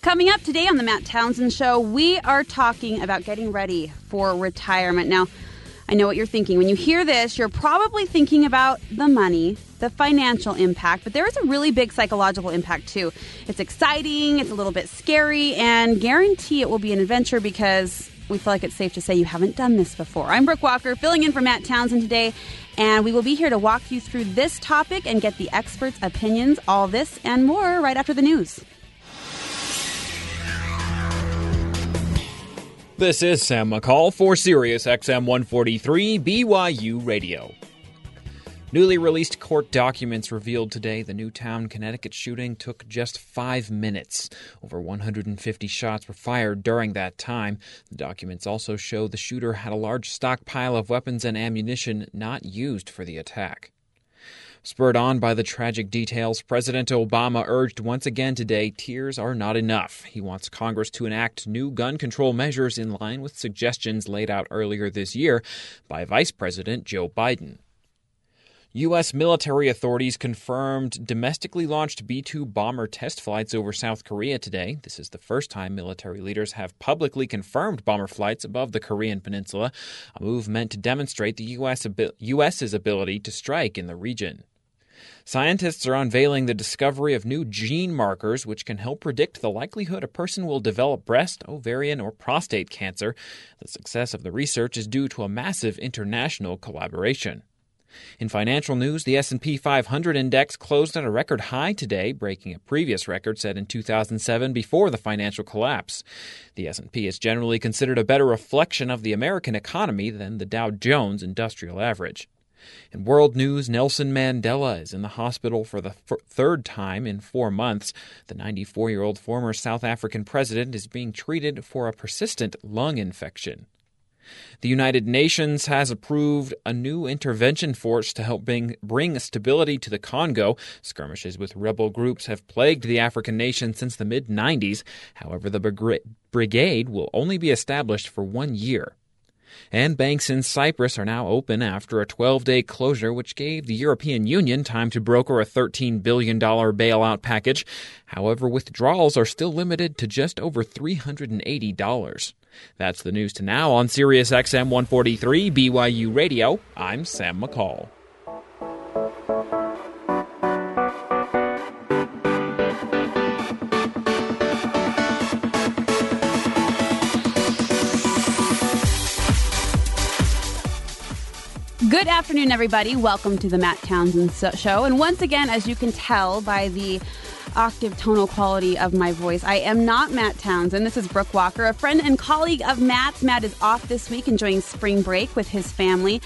Coming up today on the Matt Townsend Show, we are talking about getting ready for retirement. Now, I know what you're thinking. When you hear this, you're probably thinking about the money, the financial impact, but there is a really big psychological impact too. It's exciting, it's a little bit scary, and guarantee it will be an adventure because we feel like it's safe to say you haven't done this before. I'm Brooke Walker, filling in for Matt Townsend today, and we will be here to walk you through this topic and get the experts' opinions, all this and more right after the news. This is Sam McCall for Sirius XM 143 BYU Radio. Newly released court documents revealed today the Newtown, Connecticut shooting took just five minutes. Over 150 shots were fired during that time. The documents also show the shooter had a large stockpile of weapons and ammunition not used for the attack. Spurred on by the tragic details, President Obama urged once again today tears are not enough. He wants Congress to enact new gun control measures in line with suggestions laid out earlier this year by Vice President Joe Biden. U.S. military authorities confirmed domestically launched B 2 bomber test flights over South Korea today. This is the first time military leaders have publicly confirmed bomber flights above the Korean peninsula, a move meant to demonstrate the U.S. U.S.'s ability to strike in the region. Scientists are unveiling the discovery of new gene markers which can help predict the likelihood a person will develop breast, ovarian, or prostate cancer. The success of the research is due to a massive international collaboration. In financial news, the S&P 500 index closed at a record high today, breaking a previous record set in 2007 before the financial collapse. The S&P is generally considered a better reflection of the American economy than the Dow Jones Industrial Average. In world news, Nelson Mandela is in the hospital for the f- third time in four months. The 94 year old former South African president is being treated for a persistent lung infection. The United Nations has approved a new intervention force to help bring, bring stability to the Congo. Skirmishes with rebel groups have plagued the African nation since the mid 90s. However, the brigade will only be established for one year. And banks in Cyprus are now open after a 12 day closure, which gave the European Union time to broker a $13 billion bailout package. However, withdrawals are still limited to just over $380. That's the news to now on Sirius XM 143 BYU Radio. I'm Sam McCall. Good afternoon, everybody. Welcome to the Matt Townsend Show. And once again, as you can tell by the octave tonal quality of my voice, I am not Matt Townsend. This is Brooke Walker, a friend and colleague of Matt's. Matt is off this week enjoying spring break with his family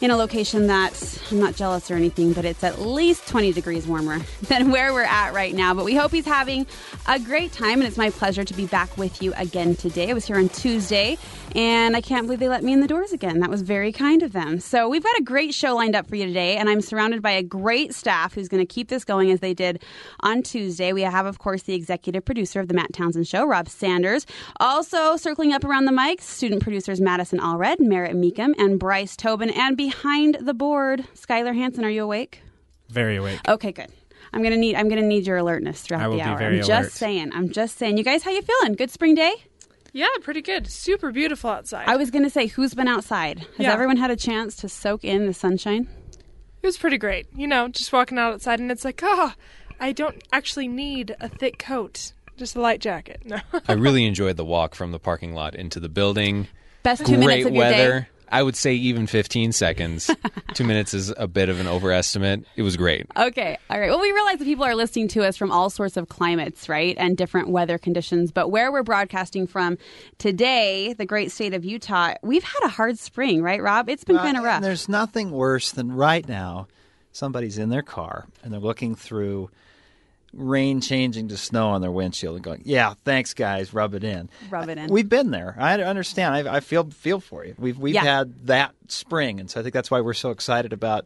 in a location that I'm not jealous or anything, but it's at least 20 degrees warmer than where we're at right now. But we hope he's having a great time, and it's my pleasure to be back with you again today. I was here on Tuesday, and I can't believe they let me in the doors again. That was very kind of them. So we've got a great show lined up for you today, and I'm surrounded by a great staff who's going to keep this going as they did on Tuesday. We have, of course, the executive producer of the Matt Townsend Show, Rob Sanders. Also circling up around the mics, student producers Madison Allred, Merritt Meekum, and Bryce Tobin, and behind the board, Skylar Hanson. Are you awake? Very awake. Okay, good. I'm gonna need I'm gonna need your alertness throughout I will the hour. Be very I'm alert. just saying. I'm just saying. You guys, how you feeling? Good spring day? Yeah, pretty good. Super beautiful outside. I was gonna say, who's been outside? Has Yeah. everyone had a chance to soak in the sunshine? it was pretty great. You know, just walking out outside and it's like, oh, I don't actually need a thick coat, just a light jacket. No. I really enjoyed the walk from the parking lot into the building. Best two minutes of your weather. day. I would say even 15 seconds. Two minutes is a bit of an overestimate. It was great. Okay, all right. Well, we realize that people are listening to us from all sorts of climates, right, and different weather conditions. But where we're broadcasting from today, the great state of Utah, we've had a hard spring, right, Rob? It's been Well, kind of rough. There's nothing worse than right now, somebody's in their car and they're looking through rain changing to snow on their windshield and going, "Yeah, thanks, guys, rub it in." Rub it in. We've been there. I understand. I, I feel feel for you. We've we've Yeah. had that spring, and so I think that's why we're so excited about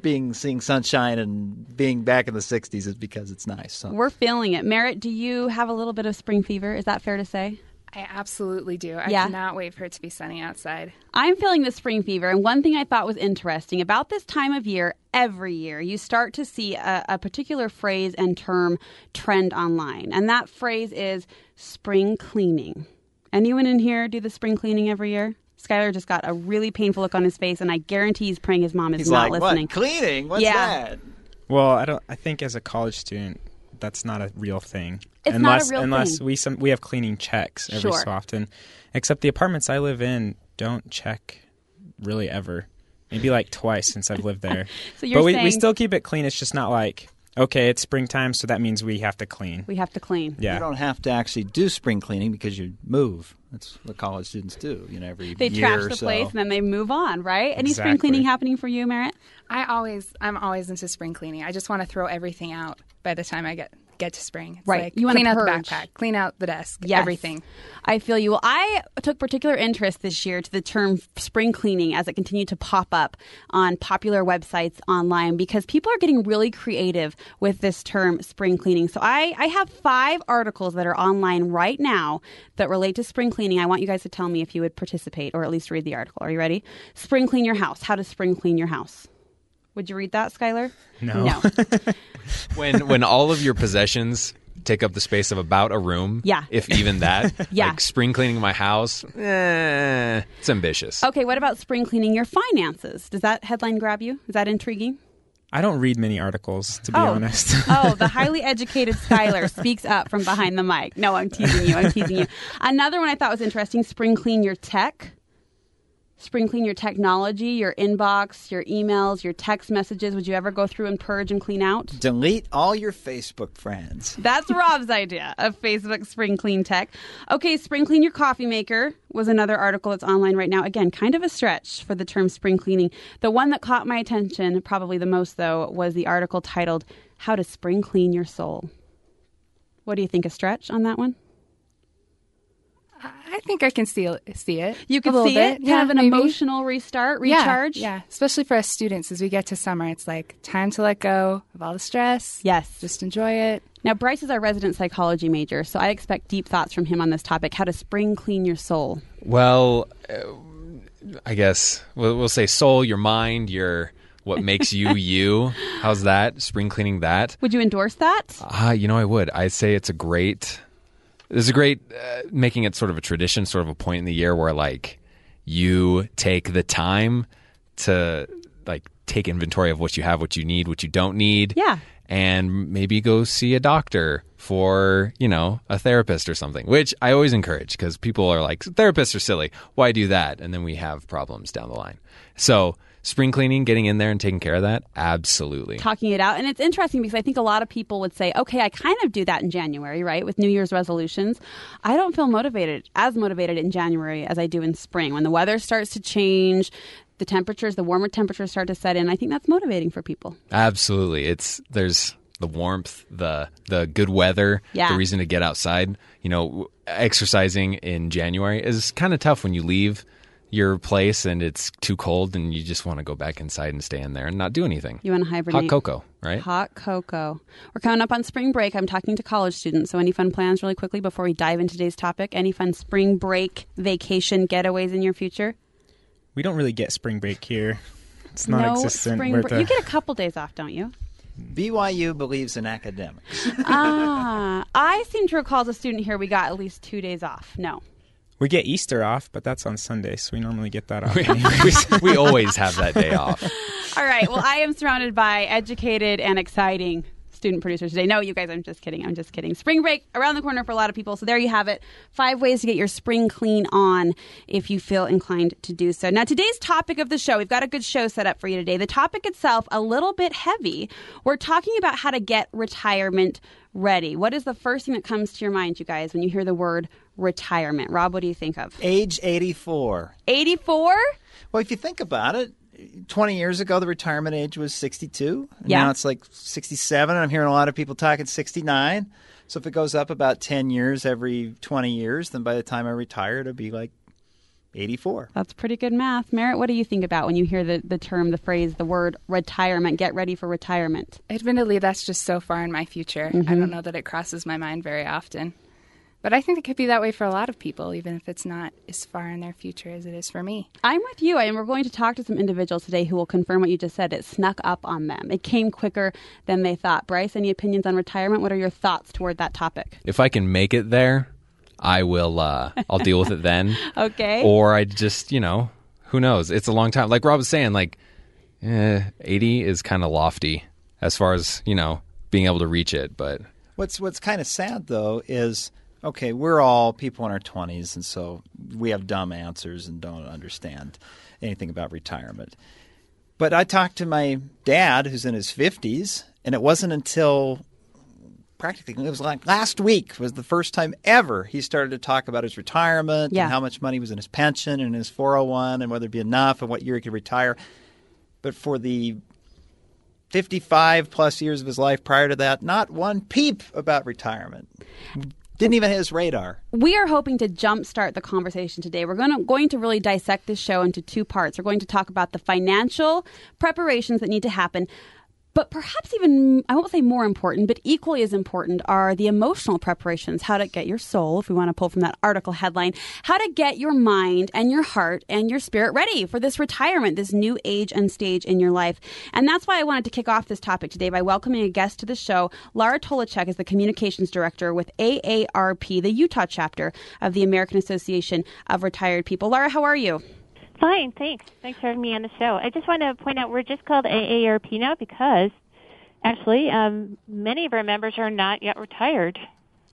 being seeing sunshine and being back in the '60s is because it's nice. So. We're feeling it. Merritt, do you have a little bit of spring fever? Is that fair to say? I absolutely do. I Yeah. cannot wait for it to be sunny outside. I'm feeling the spring fever, and one thing I thought was interesting about this time of year, every year, you start to see a, a particular phrase and term trend online, and that phrase is spring cleaning. Anyone in here do the spring cleaning every year? Skylar just got a really painful look on his face, and I guarantee he's praying his mom is He's not like, listening. what? Cleaning? What's Yeah. that? Well, I don't. I think as a college student, that's not a real thing. It's not a unless real unless thing. we some we have cleaning checks every Sure. so often. Except the apartments I live in don't check really ever. Maybe like twice since I've lived there. So you're but we, saying we still keep it clean. It's just not like okay, it's springtime, so that means we have to clean. we have to clean. Yeah. You don't have to actually do spring cleaning because you move. That's what college students do. You know, every They year trash or the so. place and then they move on, right? Any spring cleaning happening for you, Merritt? I always, I'm always into spring cleaning. I just want to throw everything out by the time I get get to spring. It's Right. Like, You wanna clean out the backpack, clean out the desk, Yes. everything. I feel you. Well, I took particular interest this year to the term spring cleaning as it continued to pop up on popular websites online because people are getting really creative with this term spring cleaning. So I, I have five articles that are online right now that relate to spring cleaning. I want you guys to tell me if you would participate or at least read the article. Are you ready? Spring clean your house. How to spring clean your house. Would you read that, Skylar? No. No. when when all of your possessions take up the space of about a room. Yeah. If even that. Yeah. Like spring cleaning my house. Eh, it's ambitious. okay, what about spring cleaning your finances? Does that headline grab you? Is that intriguing? I don't read many articles to be Oh. honest. oh, the highly educated Skylar speaks up from behind the mic. No, I'm teasing you. I'm teasing you. Another one I thought was interesting spring clean your tech. Spring clean your technology, your inbox, your emails, your text messages. Would you ever go through and purge and clean out? Delete all your Facebook friends. That's Rob's idea of Facebook Spring Clean Tech. Okay, Spring Clean Your Coffee Maker was another article that's online right now. Again, kind of a stretch for the term spring cleaning. The one that caught my attention, probably the most though, was the article titled How to Spring Clean Your Soul. What do you think? A stretch on that one? I think I can see see it. You can little see bit. it, Yeah, kind of an maybe. emotional restart, recharge. Yeah, especially for us students as we get to summer, it's like time to let go of all the stress. Yes. Just enjoy it. Now, Bryce is our resident psychology major, so I expect deep thoughts from him on this topic how to spring clean your soul. Well, uh, I guess we'll, we'll say soul, your mind, your what makes you you. How's that? Spring cleaning that. Would you endorse that? Ah, you know, I would. I'd say it's a great. There's a great uh, making it sort of a tradition, sort of a point in the year where like you take the time to like take inventory of what you have, what you need, what you don't need. Yeah. And maybe go see a doctor for, you know, a therapist or something, which I always encourage because people are like, therapists are silly. Why do that? And then we have problems down the line. So, spring cleaning, getting in there and taking care of that, absolutely. talking it out. And it's interesting because I think a lot of people would say, okay, I kind of do that in January, right? With New Year's resolutions. I don't feel motivated, as motivated in January as I do in spring. When the weather starts to change, the temperatures, the warmer temperatures start to set in. I think that's motivating for people. Absolutely. It's there's the warmth, the the good weather, Yeah. the reason to get outside. You know, exercising in January is kind of tough when you leave your place and it's too cold and you just want to go back inside and stay in there and not do anything. You want to hibernate? Hot cocoa, right? Hot cocoa. We're coming up on spring break. I'm talking to college students. So, any fun plans, really quickly, before we dive into today's topic? Any fun spring break vacation getaways in your future? we don't really get spring break here. It's no non-existent. spring We're break. the- You get a couple days off, don't you? BYU believes in academics. ah, I seem to recall as a student here we got at least two days off. No. We get Easter off, but that's on Sunday, so we normally get that off. we, we always have that day off. All right. Well, I am surrounded by educated and exciting student producers today. No, you guys, I'm just kidding. I'm just kidding. Spring break around the corner for a lot of people. So there you have it. Five ways to get your spring clean on if you feel inclined to do so. Now, today's topic of the show, we've got a good show set up for you today. The topic itself, a little bit heavy. We're talking about how to get retirement ready. What is the first thing that comes to your mind, you guys, when you hear the word retirement? Rob, what do you think of? Age 84. 84? Well, if you think about it, 20 years ago, the retirement age was 62. And Yeah. Now it's like 67. And I'm hearing a lot of people talking 69. So if it goes up about 10 years every 20 years, then by the time I retire, it'll be like 84. That's pretty good math. Merritt, what do you think about when you hear the, the term, the phrase, the word retirement? Get ready for retirement. Admittedly, that's just so far in my future. I Mm-hmm. don't know that it crosses my mind very often. But I think it could be that way for a lot of people, even if it's not as far in their future as it is for me. I'm with you, and we're going to talk to some individuals today who will confirm what you just said. It snuck up on them. It came quicker than they thought. Bryce, any opinions on retirement? What are your thoughts toward that topic? If I can make it there, I will. Uh, I'll deal with it then. Okay. Or I just, you know, who knows? It's a long time. Like Rob was saying, like eh, eighty is kind of lofty as far as you know being able to reach it. But What's what's kind of sad though is okay, we're all people in our twenties, and so we have dumb answers and don't understand anything about retirement. But I talked to my dad, who's in his fifties, and it wasn't until practically it was like last week was the first time ever he started to talk about his retirement Yeah. and how much money was in his pension and his 401 and whether it'd be enough and what year he could retire. But for the 55 plus years of his life prior to that, not one peep about retirement. Didn't even hit his radar. we are hoping to jumpstart the conversation today. We're going to, going to really dissect this show into two parts. We're going to talk about the financial preparations that need to happen. But perhaps even, I won't say more important, but equally as important are the emotional preparations. How to get your soul, if we want to pull from that article headline, how to get your mind and your heart and your spirit ready for this retirement, this new age and stage in your life. And that's why I wanted to kick off this topic today by welcoming a guest to the show. Laura Polacheck is the communications director with AARP, the Utah chapter of the American Association of Retired People. Laura, how are you? Fine, thanks. Thanks for having me on the show. I just want to point out we're just called AARP now because actually um, many of our members are not yet retired.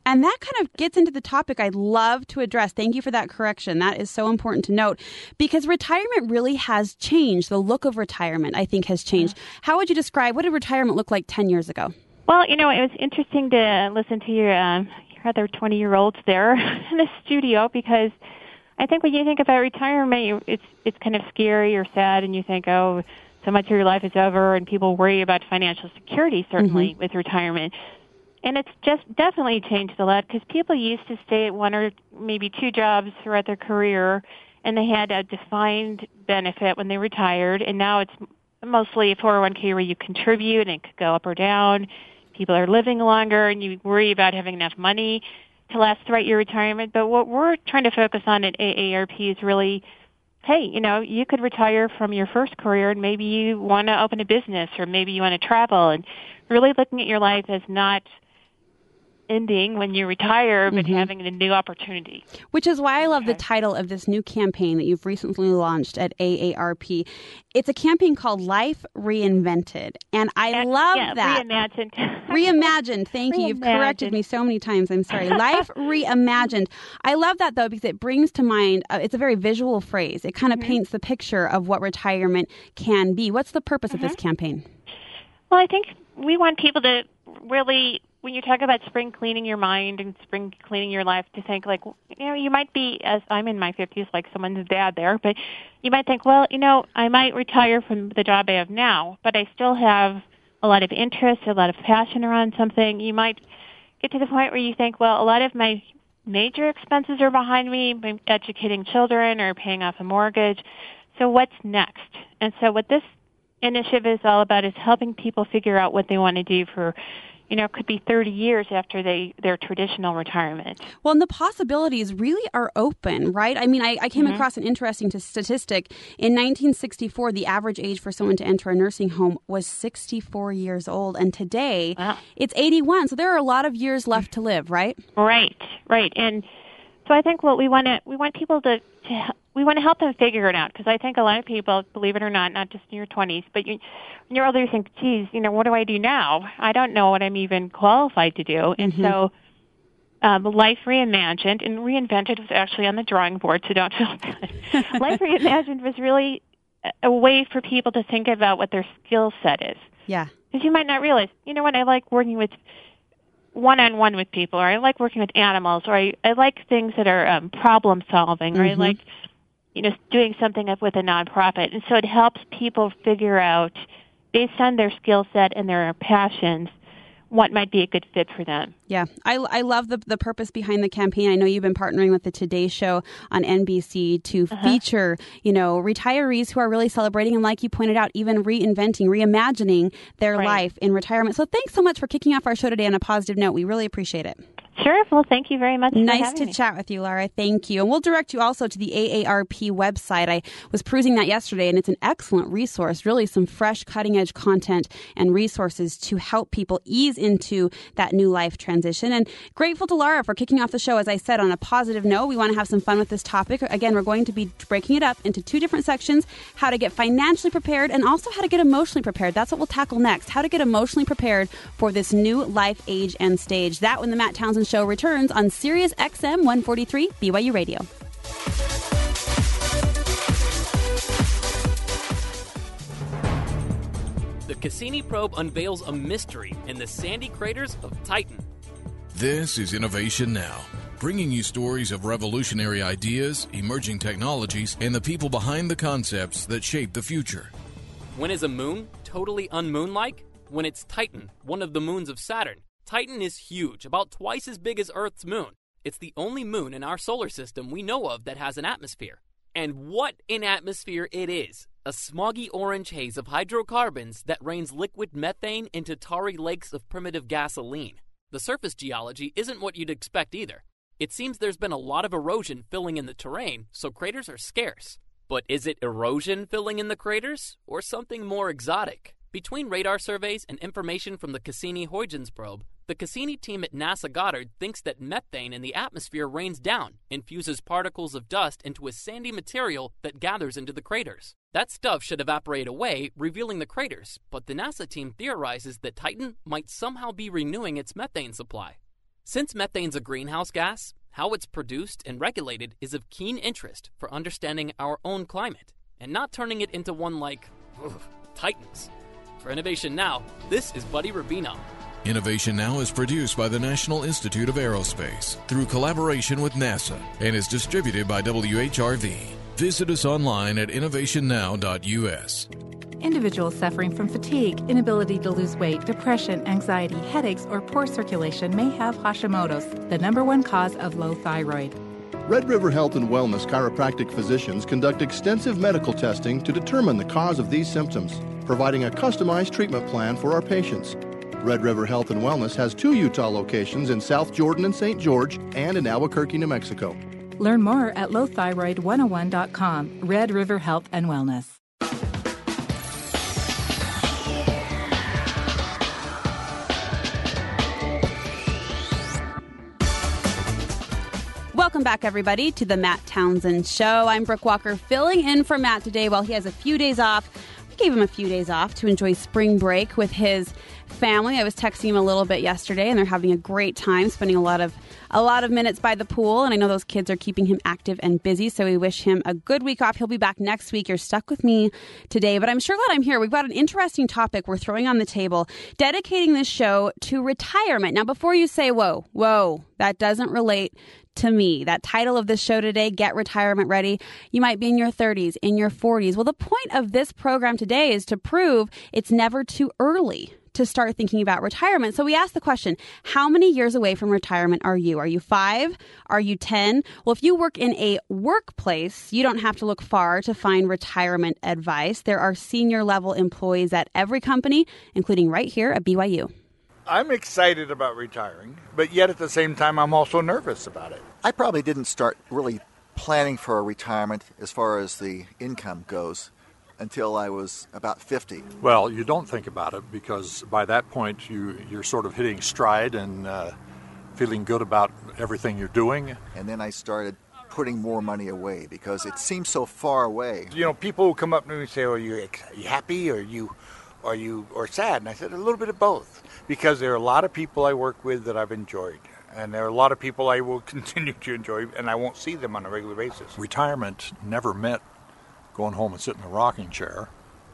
And that kind of gets into the topic I'd love to address. Thank you for that correction. That is so important to note because retirement really has changed. The look of retirement, I think, has changed. How would you describe what did retirement look like 10 years ago? Well, you know, it was interesting to listen to your, um, your other 20 year olds there in the studio because I think when you think about retirement, it's it's kind of scary or sad, and you think, oh, so much of your life is over, and people worry about financial security certainly mm-hmm. with retirement. And it's just definitely changed a lot because people used to stay at one or maybe two jobs throughout their career, and they had a defined benefit when they retired. And now it's mostly a 401k where you contribute and it could go up or down. People are living longer, and you worry about having enough money to last throughout your retirement. But what we're trying to focus on at AARP is really, hey, you know, you could retire from your first career and maybe you want to open a business or maybe you want to travel and really looking at your life as not ending when you retire, but having a new opportunity. Which is why I love the title of this new campaign that you've recently launched at AARP. It's a campaign called Life Reinvented. And I love yeah, that. reimagined. Reimagined. Thank you. You've corrected me so many times. I'm sorry. Life reimagined. I love that though because it brings to mind. Uh, it's a very visual phrase. It kind of Mm-hmm. paints the picture of what retirement can be. What's the purpose of Mm-hmm. this campaign? Well, I think we want people to really, when you talk about spring cleaning your mind and spring cleaning your life, to think like, you know, you might be, as I'm in my 50s, like someone's dad there, but you might think, well, you know, I might retire from the job I have now, but I still have a lot of interest, a lot of passion around something. You might get to the point where you think, well, a lot of my major expenses are behind me, educating children or paying off a mortgage. So what's next? And so what this initiative is all about is helping people figure out what they want to do for, you know, it could be 30 years after they their traditional retirement. Well, and the possibilities really are open, right? I mean, I, I came Mm-hmm. across an interesting statistic. In 1964, the average age for someone to enter a nursing home was 64 years old, and today Wow. it's 81. So there are a lot of years left to live, right? Right, right. And so I think what we want to we want people to, to we want to help them figure it out because I think a lot of people, believe it or not, not just in your 20s, but you, when you're older, you think, geez, you know, what do I do now? I don't know what I'm even qualified to do. And so um, Life Reimagined, and Reinvented was actually on the drawing board, so don't feel bad. Life Reimagined was really a- way for people to think about what their skill set is Yeah. because you might not realize, you know what, I like working with one on one with people, or I like working with animals, or I, I like things that are um, problem solving, or I like, you know, doing something with a nonprofit. And so it helps people figure out, based on their skill set and their passions, what might be a good fit for them. Yeah, I, I love the, the purpose behind the campaign. I know you've been partnering with the Today Show on NBC to uh-huh. feature, you know, retirees who are really celebrating and, like you pointed out, even reinventing, reimagining their Right. life in retirement. So thanks so much for kicking off our show today on a positive note. We really appreciate it. Sure. Well, thank you very much. Nice to me. chat with you, Laura. Thank you. And we'll direct you also to the AARP website. I was perusing that yesterday, and it's an excellent resource. Really, some fresh, cutting edge content and resources to help people ease into that new life transition. And grateful to Laura for kicking off the show, as I said, on a positive note. We want to have some fun with this topic. Again, we're going to be breaking it up into two different sections how to get financially prepared and also how to get emotionally prepared. That's what we'll tackle next. How to get emotionally prepared for this new life age and stage. That when the Matt Townsend Show returns on Sirius XM 143 BYU Radio. The Cassini probe unveils a mystery in the sandy craters of Titan. This is Innovation Now, bringing you stories of revolutionary ideas, emerging technologies, and the people behind the concepts that shape the future. When is a moon totally unmoon like? When it's Titan, one of the moons of Saturn. Titan is huge, about twice as big as Earth's moon. It's the only moon in our solar system we know of that has an atmosphere. And what an atmosphere it is! A smoggy orange haze of hydrocarbons that rains liquid methane into tarry lakes of primitive gasoline. The surface geology isn't what you'd expect either. It seems there's been a lot of erosion filling in the terrain, so craters are scarce. But is it erosion filling in the craters, or something more exotic? Between radar surveys and information from the Cassini Huygens probe, the Cassini team at NASA Goddard thinks that methane in the atmosphere rains down, infuses particles of dust into a sandy material that gathers into the craters. That stuff should evaporate away, revealing the craters, but the NASA team theorizes that Titan might somehow be renewing its methane supply. Since methane's a greenhouse gas, how it's produced and regulated is of keen interest for understanding our own climate and not turning it into one like ugh, Titans. For Innovation Now, this is Buddy Rubino. Innovation Now is produced by the National Institute of Aerospace through collaboration with NASA and is distributed by WHRV. Visit us online at innovationnow.us. Individuals suffering from fatigue, inability to lose weight, depression, anxiety, headaches, or poor circulation may have Hashimoto's, the number one cause of low thyroid. Red River Health and Wellness chiropractic physicians conduct extensive medical testing to determine the cause of these symptoms, providing a customized treatment plan for our patients. Red River Health and Wellness has two Utah locations in South Jordan and St. George and in Albuquerque, New Mexico. Learn more at lowthyroid101.com. Red River Health and Wellness. Welcome back, everybody, to the Matt Townsend Show. I'm Brooke Walker, filling in for Matt today while he has a few days off. Gave him a few days off to enjoy spring break with his family. I was texting him a little bit yesterday, and they're having a great time, spending a lot of a lot of minutes by the pool. And I know those kids are keeping him active and busy, so we wish him a good week off. He'll be back next week. You're stuck with me today, but I'm sure glad I'm here. We've got an interesting topic we're throwing on the table, dedicating this show to retirement. Now, before you say, "Whoa, whoa," that doesn't relate to me. That title of this show today, Get Retirement Ready, you might be in your 30s, in your 40s. Well, the point of this program today is to prove it's never too early to start thinking about retirement. So we asked the question, how many years away from retirement are you? Are you five? Are you 10? Well, if you work in a workplace, you don't have to look far to find retirement advice. There are senior level employees at every company, including right here at BYU. I'm excited about retiring, but yet at the same time, I'm also nervous about it. I probably didn't start really planning for a retirement as far as the income goes until I was about 50. Well, you don't think about it because by that point you, you're sort of hitting stride and uh, feeling good about everything you're doing. And then I started putting more money away because it seems so far away. You know, people will come up to me and say, "Are you, ex- are you happy? Or you, are you, or sad?" And I said, "A little bit of both," because there are a lot of people I work with that I've enjoyed, and there are a lot of people I will continue to enjoy, and I won't see them on a regular basis. Retirement never meant going home and sitting in a rocking chair.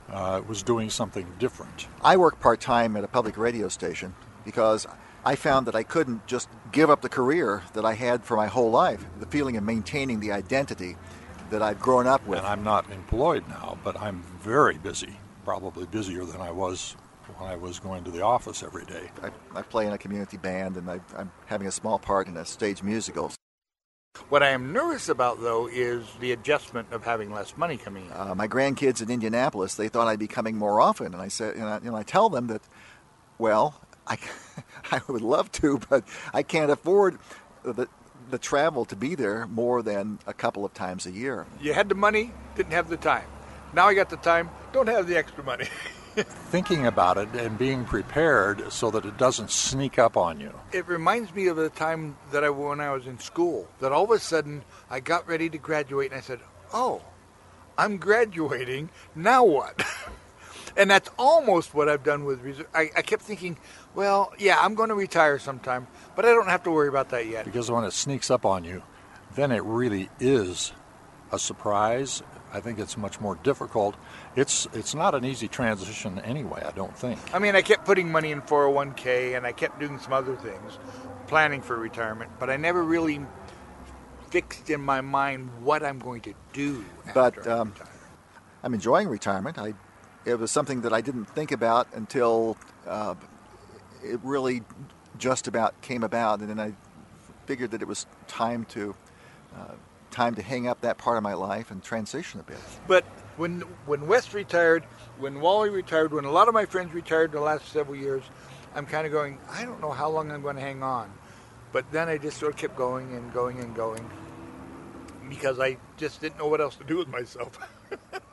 Uh, it was doing something different. I work part time at a public radio station because I found that I couldn't just give up the career that I had for my whole life, the feeling of maintaining the identity that I've grown up with. And I'm not employed now, but I'm very busy, probably busier than I was when I was going to the office every day. I, I play in a community band and I, I'm having a small part in a stage musical. What I am nervous about, though, is the adjustment of having less money coming in. Uh, my grandkids in Indianapolis, they thought I'd be coming more often, and I said, and I, and I tell them that, well, I, I would love to, but I can't afford the the travel to be there more than a couple of times a year. You had the money, didn't have the time. Now I got the time, don't have the extra money. Thinking about it and being prepared so that it doesn't sneak up on you. It reminds me of the time that I when I was in school. That all of a sudden I got ready to graduate and I said, "Oh, I'm graduating. Now what?" and that's almost what I've done with reserve. I, I kept thinking, well, yeah, I'm going to retire sometime, but I don't have to worry about that yet. Because when it sneaks up on you, then it really is a surprise. I think it's much more difficult. It's it's not an easy transition anyway. I don't think. I mean, I kept putting money in 401k and I kept doing some other things, planning for retirement, but I never really fixed in my mind what I'm going to do. But um, I'm enjoying retirement. I it was something that I didn't think about until uh, it really just about came about, and then I figured that it was time to uh, time to hang up that part of my life and transition a bit. But when when Wes retired, when Wally retired, when a lot of my friends retired in the last several years, I'm kind of going. I don't know how long I'm going to hang on, but then I just sort of kept going and going and going because I just didn't know what else to do with myself.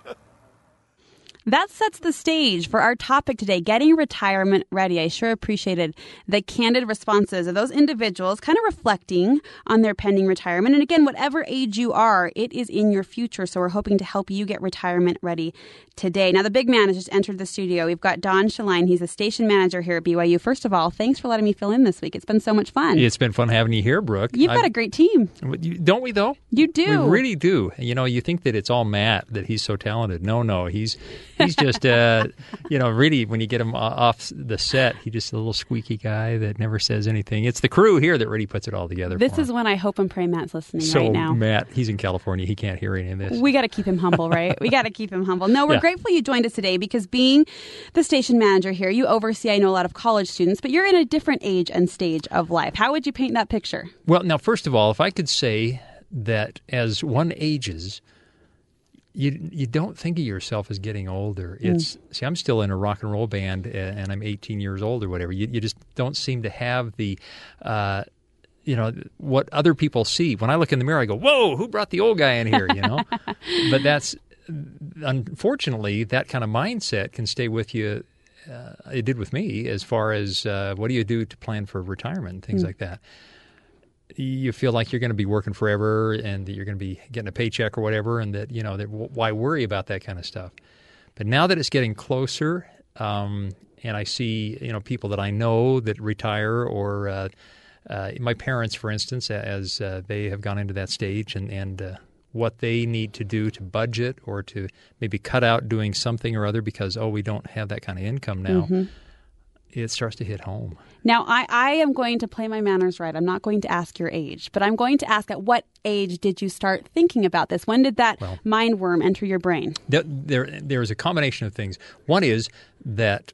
That sets the stage for our topic today, getting retirement ready. I sure appreciated the candid responses of those individuals kind of reflecting on their pending retirement. And again, whatever age you are, it is in your future. So we're hoping to help you get retirement ready today. Now, the big man has just entered the studio. We've got Don Shaline. He's a station manager here at BYU. First of all, thanks for letting me fill in this week. It's been so much fun. It's been fun having you here, Brooke. You've got a great team. Don't we, though? You do. We really do. You know, you think that it's all Matt that he's so talented. No, no, he's he's just uh, you know really when you get him off the set, he's just a little squeaky guy that never says anything. It's the crew here that really puts it all together. This is when I hope and pray Matt's listening so right now. Matt, he's in California. He can't hear any of this. We got to keep him humble, right? we got to keep him humble. No, we're Yeah. grateful you joined us today because being the station manager here, you oversee, I know, a lot of college students, but you're in a different age and stage of life. How would you paint that picture? Well, now, first of all, if I could say that as one ages, you you don't think of yourself as getting older. Mm. It's see, I'm still in a rock and roll band, and I'm 18 years old or whatever. You you just don't seem to have the. Uh, you know what other people see when I look in the mirror. I go, "Whoa, who brought the old guy in here?" You know, but that's unfortunately that kind of mindset can stay with you. Uh, it did with me as far as uh, what do you do to plan for retirement and things Mm. like that you feel like you're going to be working forever and that you're going to be getting a paycheck or whatever, and that you know that why worry about that kind of stuff. But now that it's getting closer, um, and I see you know people that I know that retire or uh, uh, my parents, for instance, as uh, they have gone into that stage and and uh, what they need to do to budget or to maybe cut out doing something or other because oh we don't have that kind of income now. Mhm. It starts to hit home. Now, I, I am going to play my manners right. I'm not going to ask your age, but I'm going to ask at what age did you start thinking about this? When did that Well- mind worm enter your brain? There, there, there is a combination of things. One is that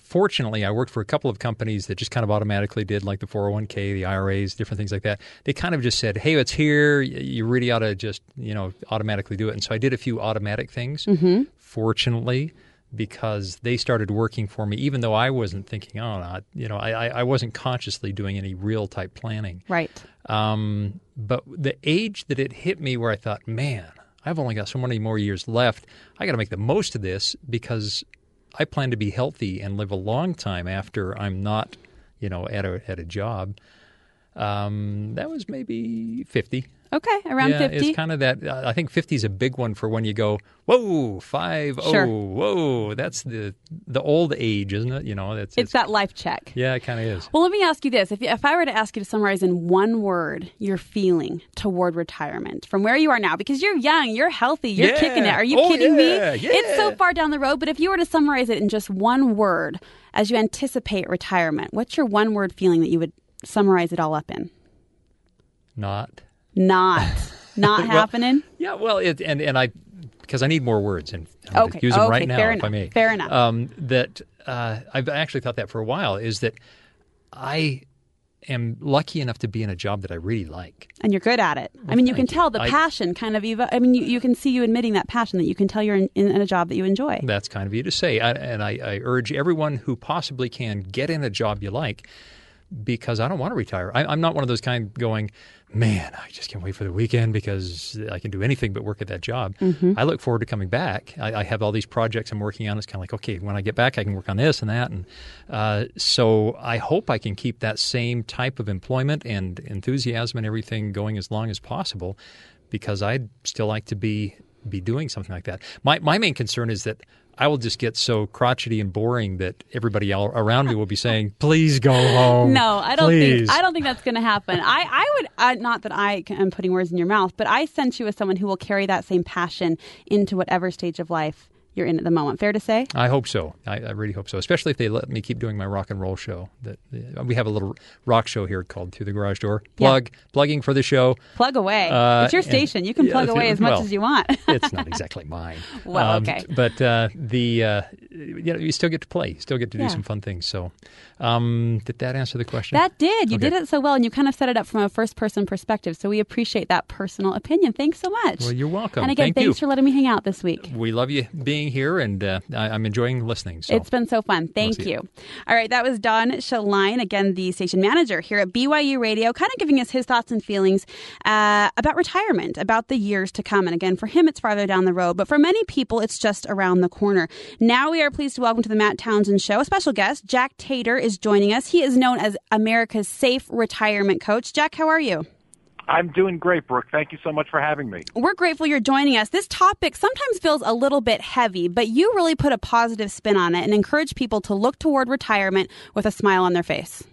fortunately, I worked for a couple of companies that just kind of automatically did like the 401k, the IRAs, different things like that. They kind of just said, hey, it's here. You really ought to just, you know, automatically do it. And so I did a few automatic things, Mhm. fortunately, because they started working for me, even though I wasn't thinking, oh, you know, I, I I wasn't consciously doing any real type planning. Right. Um, but the age that it hit me where I thought, man, I've only got so many more years left. I got to make the most of this because I plan to be healthy and live a long time after I'm not, you know, at a at a job. Um, that was maybe fifty. Okay, around yeah, 50. It's kind of that. uh, I think fifty is a big one for when you go, whoa, five, Sure. oh, whoa. That's the the old age, isn't it? You know, it's, It's that life check. yeah, it kind of is. Well, let me ask you this. If, if I were to ask you to summarize in one word your feeling toward retirement from where you are now, because you're young, you're healthy, you're Yeah. kicking it. Are you Oh, kidding yeah, me? It's so far down the road, but if you were to summarize it in just one word as you anticipate retirement, what's your one word feeling that you would summarize it all up in? Not. Not. Not Well, happening? Yeah, well, it, and and I because I need more words and I'm Okay, use them okay, right now fair if I may. fair enough. Um, that uh, I've actually thought that for a while is that I am lucky enough to be in a job that I really like. And you're good at it. I mean, you can you. tell the I- passion kind of. Evo- I mean, you, you can see you admitting that passion that you can tell you're in, in, a job that you enjoy. That's kind of you to say. I, and I, I urge everyone who possibly can get in a job you like because I don't want to retire. I, I'm not one of those kind going, man, I just can't wait for the weekend because I can do anything but work at that job. Mhm. I look forward to coming back. I, I have all these projects I'm working on. It's kind of like, okay, when I get back, I can work on this and that. And uh, so I hope I can keep that same type of employment and enthusiasm and everything going as long as possible because I'd still like to be be doing something like that. My my main concern is that I will just get so crotchety and boring that everybody around me will be saying, "Please go home." No, I don't Please. think I don't think that's going to happen. I I would uh, not that I am putting words in your mouth, but I sense you as someone who will carry that same passion into whatever stage of life you're in at the moment. Fair to say? I hope so. I, I really hope so. Especially if they let me keep doing my rock and roll show. That we have a little rock show here called Through the Garage Door. Yeah. Plug plugging for the show. Plug away. Uh, it's your and- station. You can yeah, plug away as much as you want. it's not exactly mine. Well, Um, okay. but uh, the uh, you know you still get to play, you still get to do Yeah. some fun things. So, um, did that answer the question? That did. You Okay. did it so well, and you kind of set it up from a first person perspective. So we appreciate that personal opinion. Thanks so much. Well, you're welcome. And again, Thank thanks you. for letting me hang out this week. We love you being here, and uh, I, I'm enjoying listening. So It's been so fun. Thank see you. you. All right, that was Don Shaline, again, the station manager here at BYU Radio, kind of giving us his thoughts and feelings uh, about retirement, about the years to come. And again, for him, it's farther down the road, but for many people, it's just around the corner. Now we are pleased to welcome to the Matt Townsend Show a special guest. Jack Tatar is joining us. He is known as America's Safe Retirement Coach. Jack, how are you? I'm doing great, Brooke. Thank you so much for having me. We're grateful you're joining us. This topic sometimes feels a little bit heavy, but you really put a positive spin on it and encourage people to look toward retirement with a smile on their face.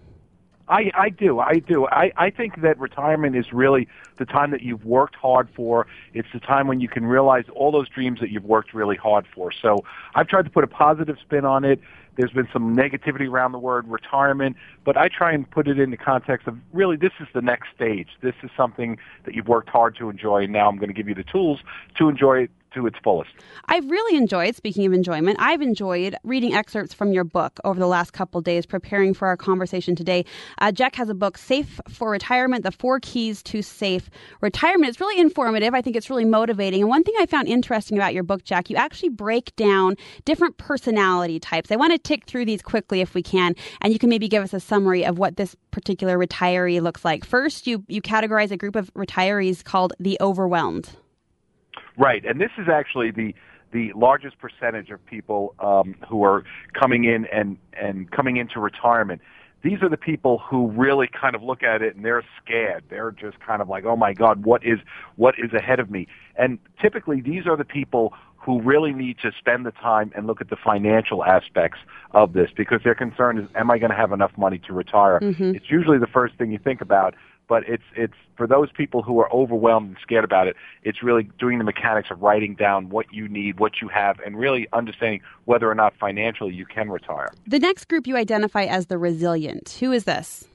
I, I do. I do. I, I think that retirement is really the time that you've worked hard for. It's the time when you can realize all those dreams that you've worked really hard for. So I've tried to put a positive spin on it. There's been some negativity around the word retirement, but I try and put it in the context of really this is the next stage. This is something that you've worked hard to enjoy, and now I'm going to give you the tools to enjoy it to its fullest. I've really enjoyed, speaking of enjoyment, I've enjoyed reading excerpts from your book over the last couple days, preparing for our conversation today. Uh, Jack has a book, Safe for Retirement The Four Keys to Safe Retirement. It's really informative. I think it's really motivating. And one thing I found interesting about your book, Jack, you actually break down different personality types. I want to tick through these quickly if we can, and you can maybe give us a summary of what this particular retiree looks like. First, you, you categorize a group of retirees called the overwhelmed. Right, and this is actually the the largest percentage of people um, who are coming in and and coming into retirement. These are the people who really kind of look at it and they're scared. They're just kind of like, "Oh my God, what is what is ahead of me?" And typically, these are the people who really need to spend the time and look at the financial aspects of this because their concern is, "Am I going to have enough money to retire?" Mhm. It's usually the first thing you think about but it's it's for those people who are overwhelmed and scared about it it's really doing the mechanics of writing down what you need what you have and really understanding whether or not financially you can retire The next group you identify as the resilient. Who is this?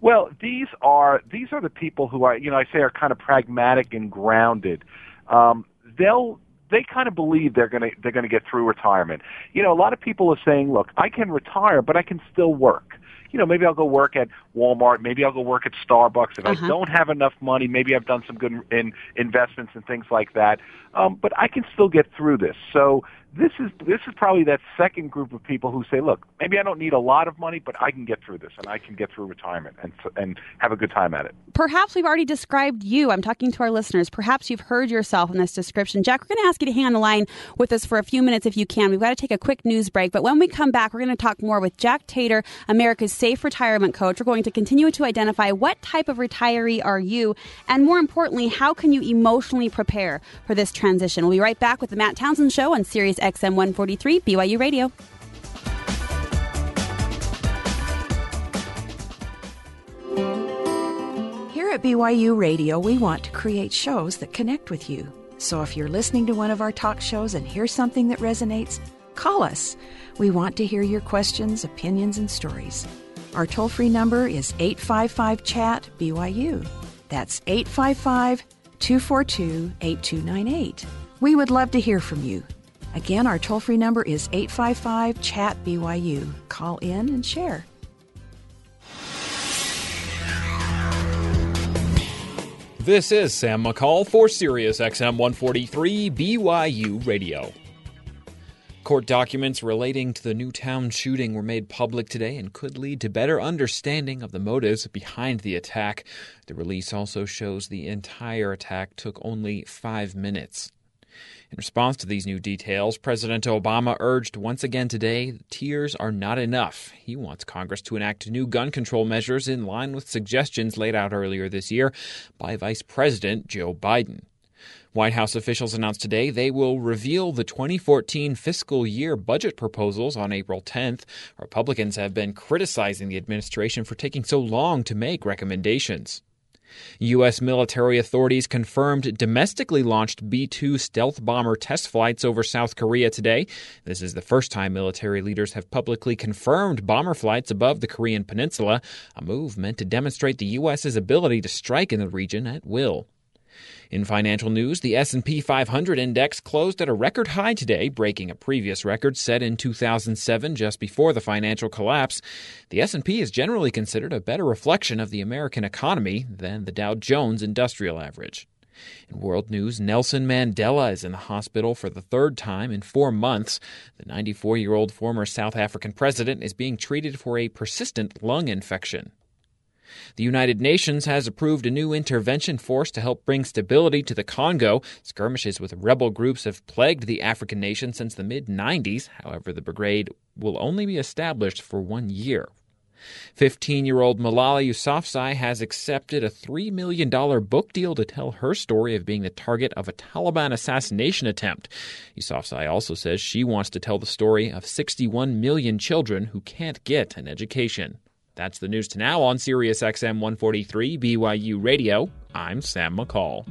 well these are these are the people who are you know i say are kind of pragmatic and grounded um they'll they kind of believe they're going to they're going to get through retirement you know a lot of people are saying look i can retire but i can still work you know, maybe I'll go work at Walmart, maybe I'll go work at Starbucks. If Uh-huh. I don't have enough money, maybe I've done some good in investments and things like that. Um, but I can still get through this. So this is this is probably that second group of people who say, look, maybe I don't need a lot of money, but I can get through this, and I can get through retirement and and have a good time at it. Perhaps we've already described you. I'm talking to our listeners. Perhaps you've heard yourself in this description. Jack, we're going to ask you to hang on the line with us for a few minutes if you can. We've got to take a quick news break, but when we come back, we're going to talk more with Jack Tatar, America's Safe Retirement Coach. We're going to continue to identify what type of retiree are you, and more importantly, how can you emotionally prepare for this transition. We'll be right back with the Matt Townsend Show on Sirius XM 143 BYU Radio. Here at BYU Radio, we want to create shows that connect with you. So if you're listening to one of our talk shows and hear something that resonates, call us. We want to hear your questions, opinions, and stories. Our toll free number is 855 Chat BYU. That's 855 242 8298. We would love to hear from you. Again, our toll free number is 855 CHAT BYU. Call in and share. This is Sam McCall for SiriusXM 143 BYU Radio. Court documents relating to the Newtown shooting were made public today and could lead to better understanding of the motives behind the attack. The release also shows the entire attack took only five minutes. In response to these new details, President Obama urged once again today tears are not enough. He wants Congress to enact new gun control measures in line with suggestions laid out earlier this year by Vice President Joe Biden. White House officials announced today they will reveal the 2014 fiscal year budget proposals on April 10th. Republicans have been criticizing the administration for taking so long to make recommendations. U.S. military authorities confirmed domestically launched B 2 stealth bomber test flights over South Korea today. This is the first time military leaders have publicly confirmed bomber flights above the Korean peninsula, a move meant to demonstrate the U.S.'s ability to strike in the region at will. In financial news, the S&P 500 index closed at a record high today, breaking a previous record set in 2007 just before the financial collapse. The S&P is generally considered a better reflection of the American economy than the Dow Jones Industrial Average. In world news, Nelson Mandela is in the hospital for the third time in four months. The 94 year old former South African president is being treated for a persistent lung infection. The United Nations has approved a new intervention force to help bring stability to the Congo. Skirmishes with rebel groups have plagued the African nation since the mid 90s. However, the brigade will only be established for one year. 15 year old Malala Yousafzai has accepted a $3 million book deal to tell her story of being the target of a Taliban assassination attempt. Yousafzai also says she wants to tell the story of 61 million children who can't get an education. That's the news to now on Sirius XM 143 BYU Radio. I'm Sam McCall.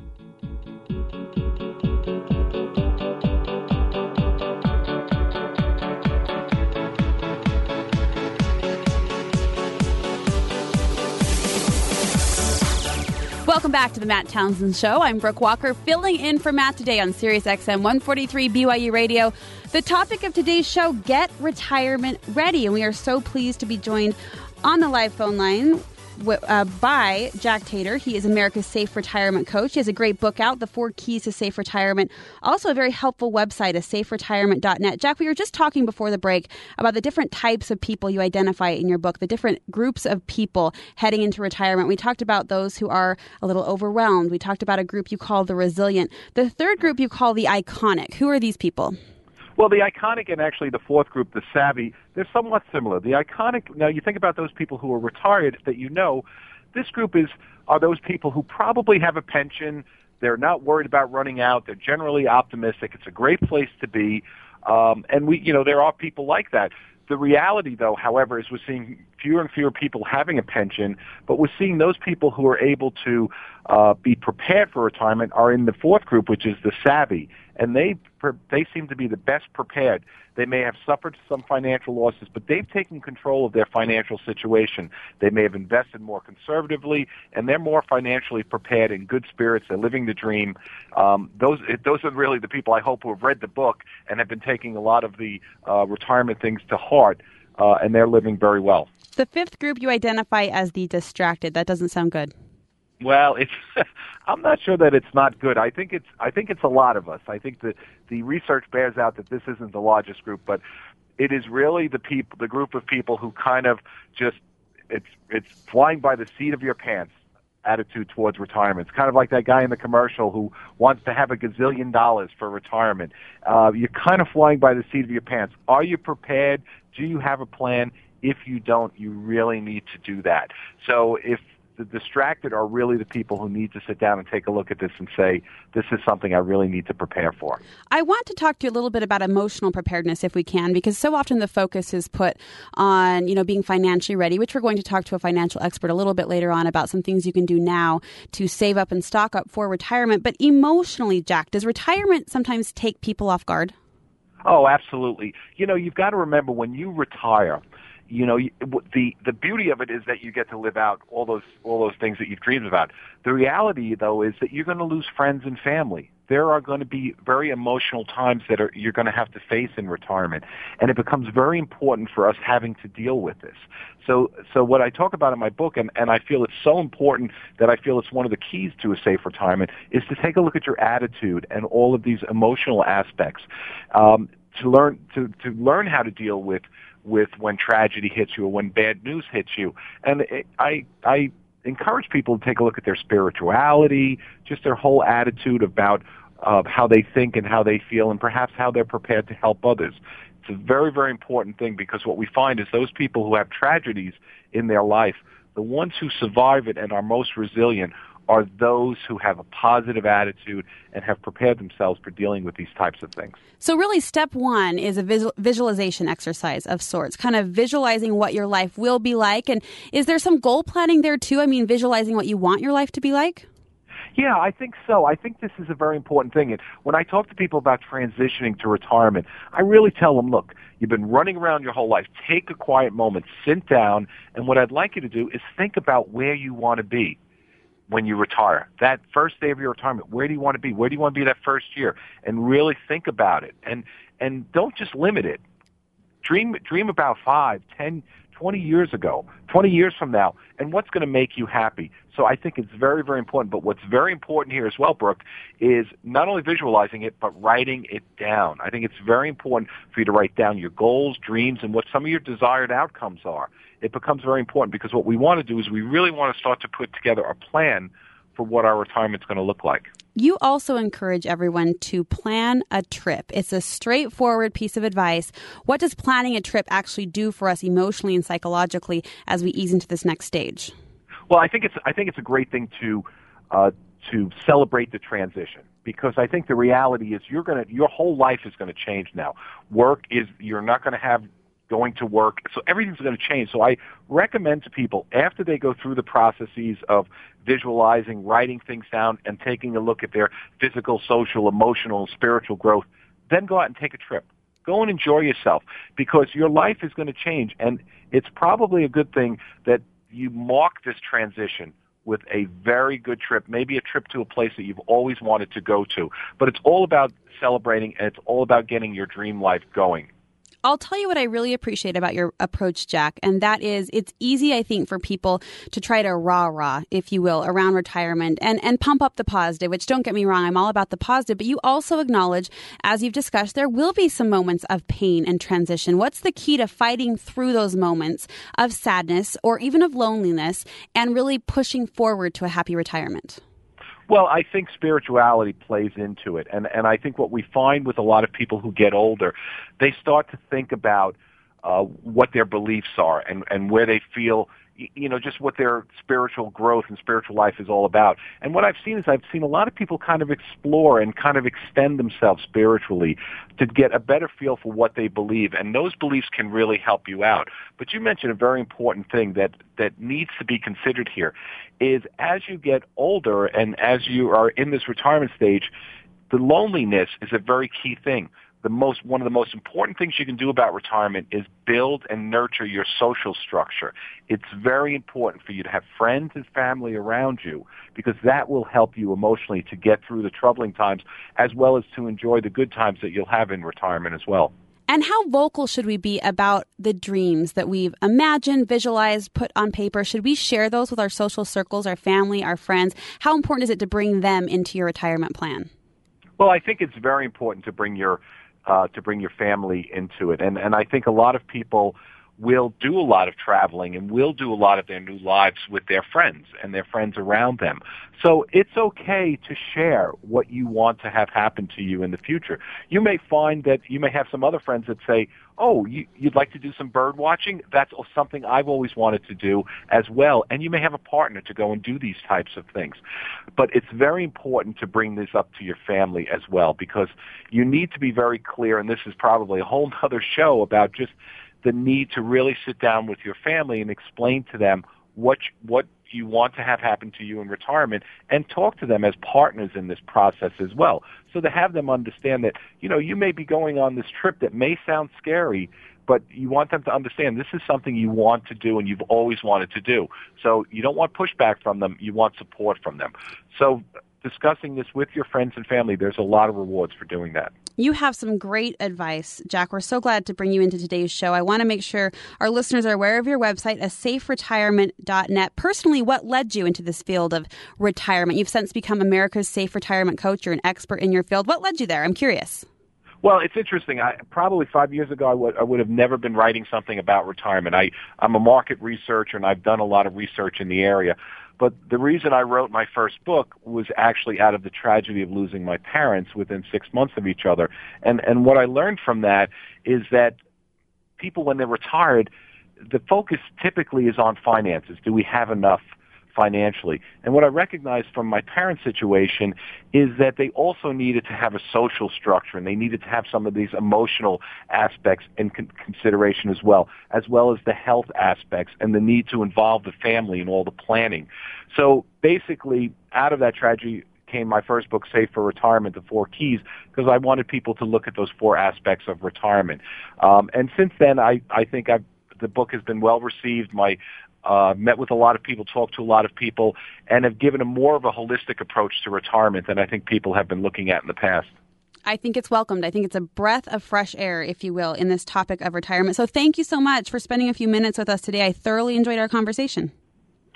Welcome back to the Matt Townsend Show. I'm Brooke Walker, filling in for Matt today on Sirius XM 143 BYU Radio. The topic of today's show: Get retirement ready, and we are so pleased to be joined on the live phone line uh, by Jack Tatar. He is America's Safe Retirement Coach. He has a great book out, The Four Keys to Safe Retirement. Also, a very helpful website, is saferetirement.net. Jack, we were just talking before the break about the different types of people you identify in your book, the different groups of people heading into retirement. We talked about those who are a little overwhelmed. We talked about a group you call the resilient. The third group you call the iconic. Who are these people? Well, the iconic and actually the fourth group, the savvy, they're somewhat similar. The iconic, now you think about those people who are retired that you know, this group is are those people who probably have a pension. They're not worried about running out. They're generally optimistic. It's a great place to be. Um, and we, you know, there are people like that. The reality, though, however, is we're seeing fewer and fewer people having a pension, but we're seeing those people who are able to uh, be prepared for retirement are in the fourth group, which is the savvy, and they they seem to be the best prepared. They may have suffered some financial losses, but they've taken control of their financial situation. They may have invested more conservatively, and they're more financially prepared in good spirits. They're living the dream. Um, those those are really the people I hope who have read the book and have been taking a lot of the uh, retirement things to heart, uh, and they're living very well. The fifth group you identify as the distracted. That doesn't sound good. Well, it's I'm not sure that it's not good. I think it's I think it's a lot of us. I think that the research bears out that this isn't the largest group, but it is really the people the group of people who kind of just it's it's flying by the seat of your pants attitude towards retirement. It's kind of like that guy in the commercial who wants to have a gazillion dollars for retirement. Uh, you're kind of flying by the seat of your pants. Are you prepared? Do you have a plan? If you don't, you really need to do that. So if the distracted are really the people who need to sit down and take a look at this and say, this is something I really need to prepare for. I want to talk to you a little bit about emotional preparedness if we can, because so often the focus is put on, you know, being financially ready, which we're going to talk to a financial expert a little bit later on about some things you can do now to save up and stock up for retirement. But emotionally, Jack, does retirement sometimes take people off guard? Oh, absolutely. You know, you've got to remember when you retire, you know, the the beauty of it is that you get to live out all those all those things that you've dreamed about. The reality, though, is that you're going to lose friends and family. There are going to be very emotional times that are you're going to have to face in retirement, and it becomes very important for us having to deal with this. So, so what I talk about in my book, and, and I feel it's so important that I feel it's one of the keys to a safe retirement, is to take a look at your attitude and all of these emotional aspects, um, to learn to to learn how to deal with with when tragedy hits you or when bad news hits you. And it, I I encourage people to take a look at their spirituality, just their whole attitude about of how they think and how they feel, and perhaps how they're prepared to help others. It's a very, very important thing because what we find is those people who have tragedies in their life, the ones who survive it and are most resilient are those who have a positive attitude and have prepared themselves for dealing with these types of things. So, really, step one is a visual, visualization exercise of sorts, kind of visualizing what your life will be like. And is there some goal planning there too? I mean, visualizing what you want your life to be like? Yeah, I think so. I think this is a very important thing. And when I talk to people about transitioning to retirement, I really tell them, look, you've been running around your whole life. Take a quiet moment, sit down, and what I'd like you to do is think about where you want to be when you retire. That first day of your retirement, where do you want to be? Where do you want to be that first year? And really think about it. And and don't just limit it. Dream dream about five, ten, twenty years ago, 20 years from now, and what's going to make you happy. So I think it's very, very important. But what's very important here as well, Brooke, is not only visualizing it, but writing it down. I think it's very important for you to write down your goals, dreams, and what some of your desired outcomes are. It becomes very important because what we want to do is we really want to start to put together a plan for what our retirement's going to look like. You also encourage everyone to plan a trip. It's a straightforward piece of advice. What does planning a trip actually do for us emotionally and psychologically as we ease into this next stage? Well, I think it's I think it's a great thing to uh, to celebrate the transition because I think the reality is you're gonna your whole life is going to change now. Work is you're not going to have going to work. So everything's going to change. So I recommend to people after they go through the processes of visualizing, writing things down, and taking a look at their physical, social, emotional, and spiritual growth, then go out and take a trip. Go and enjoy yourself because your life is going to change. And it's probably a good thing that you mark this transition with a very good trip, maybe a trip to a place that you've always wanted to go to. But it's all about celebrating and it's all about getting your dream life going. I'll tell you what I really appreciate about your approach, Jack, and that is it's easy, I think, for people to try to rah rah, if you will, around retirement and, and pump up the positive, which don't get me wrong, I'm all about the positive, but you also acknowledge, as you've discussed, there will be some moments of pain and transition. What's the key to fighting through those moments of sadness or even of loneliness and really pushing forward to a happy retirement? Well, I think spirituality plays into it. And, and I think what we find with a lot of people who get older, they start to think about uh, what their beliefs are and, and where they feel, you know, just what their spiritual growth and spiritual life is all about. And what I've seen is I've seen a lot of people kind of explore and kind of extend themselves spiritually to get a better feel for what they believe. And those beliefs can really help you out. But you mentioned a very important thing that, that needs to be considered here is as you get older and as you are in this retirement stage, the loneliness is a very key thing. The most, one of the most important things you can do about retirement is build and nurture your social structure. It's very important for you to have friends and family around you because that will help you emotionally to get through the troubling times as well as to enjoy the good times that you'll have in retirement as well. And how vocal should we be about the dreams that we've imagined, visualized, put on paper? Should we share those with our social circles, our family, our friends? How important is it to bring them into your retirement plan? Well, I think it's very important to bring your uh, to bring your family into it, and and I think a lot of people will do a lot of traveling and will do a lot of their new lives with their friends and their friends around them. So it's okay to share what you want to have happen to you in the future. You may find that you may have some other friends that say, oh, you, you'd like to do some bird watching? That's something I've always wanted to do as well. And you may have a partner to go and do these types of things. But it's very important to bring this up to your family as well because you need to be very clear, and this is probably a whole other show about just the need to really sit down with your family and explain to them what what you want to have happen to you in retirement and talk to them as partners in this process as well. So to have them understand that, you know, you may be going on this trip that may sound scary, but you want them to understand this is something you want to do and you've always wanted to do. So you don't want pushback from them, you want support from them. So discussing this with your friends and family, there's a lot of rewards for doing that. You have some great advice, Jack. We're so glad to bring you into today's show. I want to make sure our listeners are aware of your website, a saferetirement.net. Personally, what led you into this field of retirement? You've since become America's Safe Retirement Coach. You're an expert in your field. What led you there? I'm curious. Well, it's interesting. I probably five years ago I would I would have never been writing something about retirement. I I'm a market researcher and I've done a lot of research in the area. But the reason I wrote my first book was actually out of the tragedy of losing my parents within six months of each other. And and what I learned from that is that people when they're retired, the focus typically is on finances. Do we have enough? Financially. And what I recognized from my parents' situation is that they also needed to have a social structure and they needed to have some of these emotional aspects in con- consideration as well, as well as the health aspects and the need to involve the family in all the planning. So basically, out of that tragedy, came my first book, Safe for Retirement, The Four Keys, because I wanted people to look at those four aspects of retirement. Um, and since then, I, I think I've, the book has been well received. My uh, met with a lot of people, talked to a lot of people, and have given a more of a holistic approach to retirement than I think people have been looking at in the past. I think it's welcomed. I think it's a breath of fresh air, if you will, in this topic of retirement. So thank you so much for spending a few minutes with us today. I thoroughly enjoyed our conversation.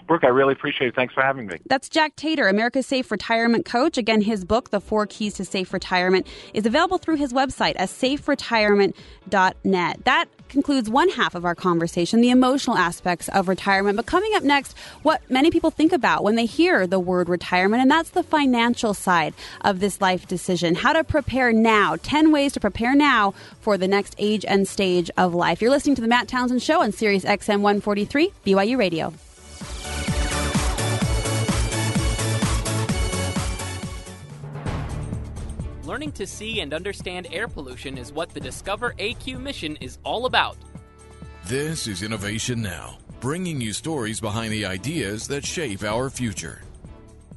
Brooke, I really appreciate it. Thanks for having me. That's Jack Tatar, America's Safe Retirement Coach. Again, his book, The Four Keys to Safe Retirement, is available through his website at saferetirement.net. That concludes one half of our conversation, the emotional aspects of retirement. But coming up next, what many people think about when they hear the word retirement, and that's the financial side of this life decision. How to prepare now. 10 ways to prepare now for the next age and stage of life. You're listening to the Matt Townsend Show on Sirius XM 143, BYU Radio. Learning to see and understand air pollution is what the Discover AQ mission is all about. This is Innovation Now, bringing you stories behind the ideas that shape our future.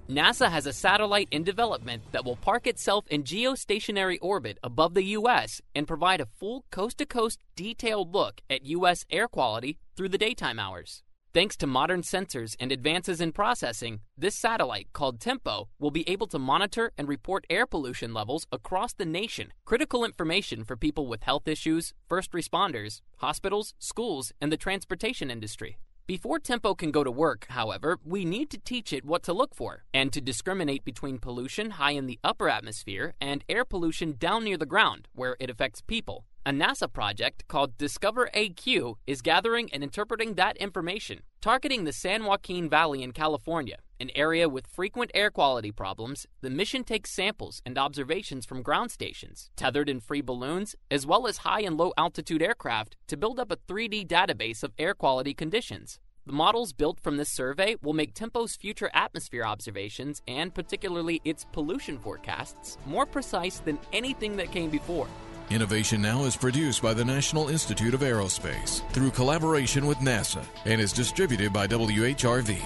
NASA has a satellite in development that will park itself in geostationary orbit above the U.S. and provide a full coast to coast detailed look at U.S. air quality through the daytime hours. Thanks to modern sensors and advances in processing, this satellite, called TEMPO, will be able to monitor and report air pollution levels across the nation, critical information for people with health issues, first responders, hospitals, schools, and the transportation industry. Before Tempo can go to work, however, we need to teach it what to look for and to discriminate between pollution high in the upper atmosphere and air pollution down near the ground, where it affects people. A NASA project called Discover AQ is gathering and interpreting that information, targeting the San Joaquin Valley in California, an area with frequent air quality problems. The mission takes samples and observations from ground stations, tethered and free balloons, as well as high and low altitude aircraft to build up a 3D database of air quality conditions. The models built from this survey will make Tempo's future atmosphere observations and particularly its pollution forecasts more precise than anything that came before. Innovation Now is produced by the National Institute of Aerospace through collaboration with NASA and is distributed by WHRV.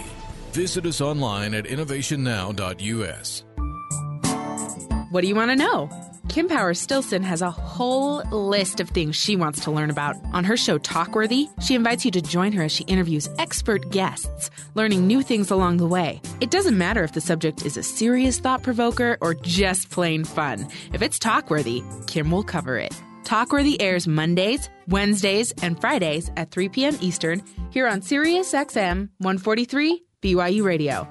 Visit us online at innovationnow.us. What do you want to know? Kim Power Stilson has a whole list of things she wants to learn about. On her show Talkworthy, she invites you to join her as she interviews expert guests, learning new things along the way. It doesn't matter if the subject is a serious thought provoker or just plain fun. If it's Talkworthy, Kim will cover it. Talkworthy airs Mondays, Wednesdays, and Fridays at 3 p.m. Eastern here on Sirius XM 143 BYU Radio.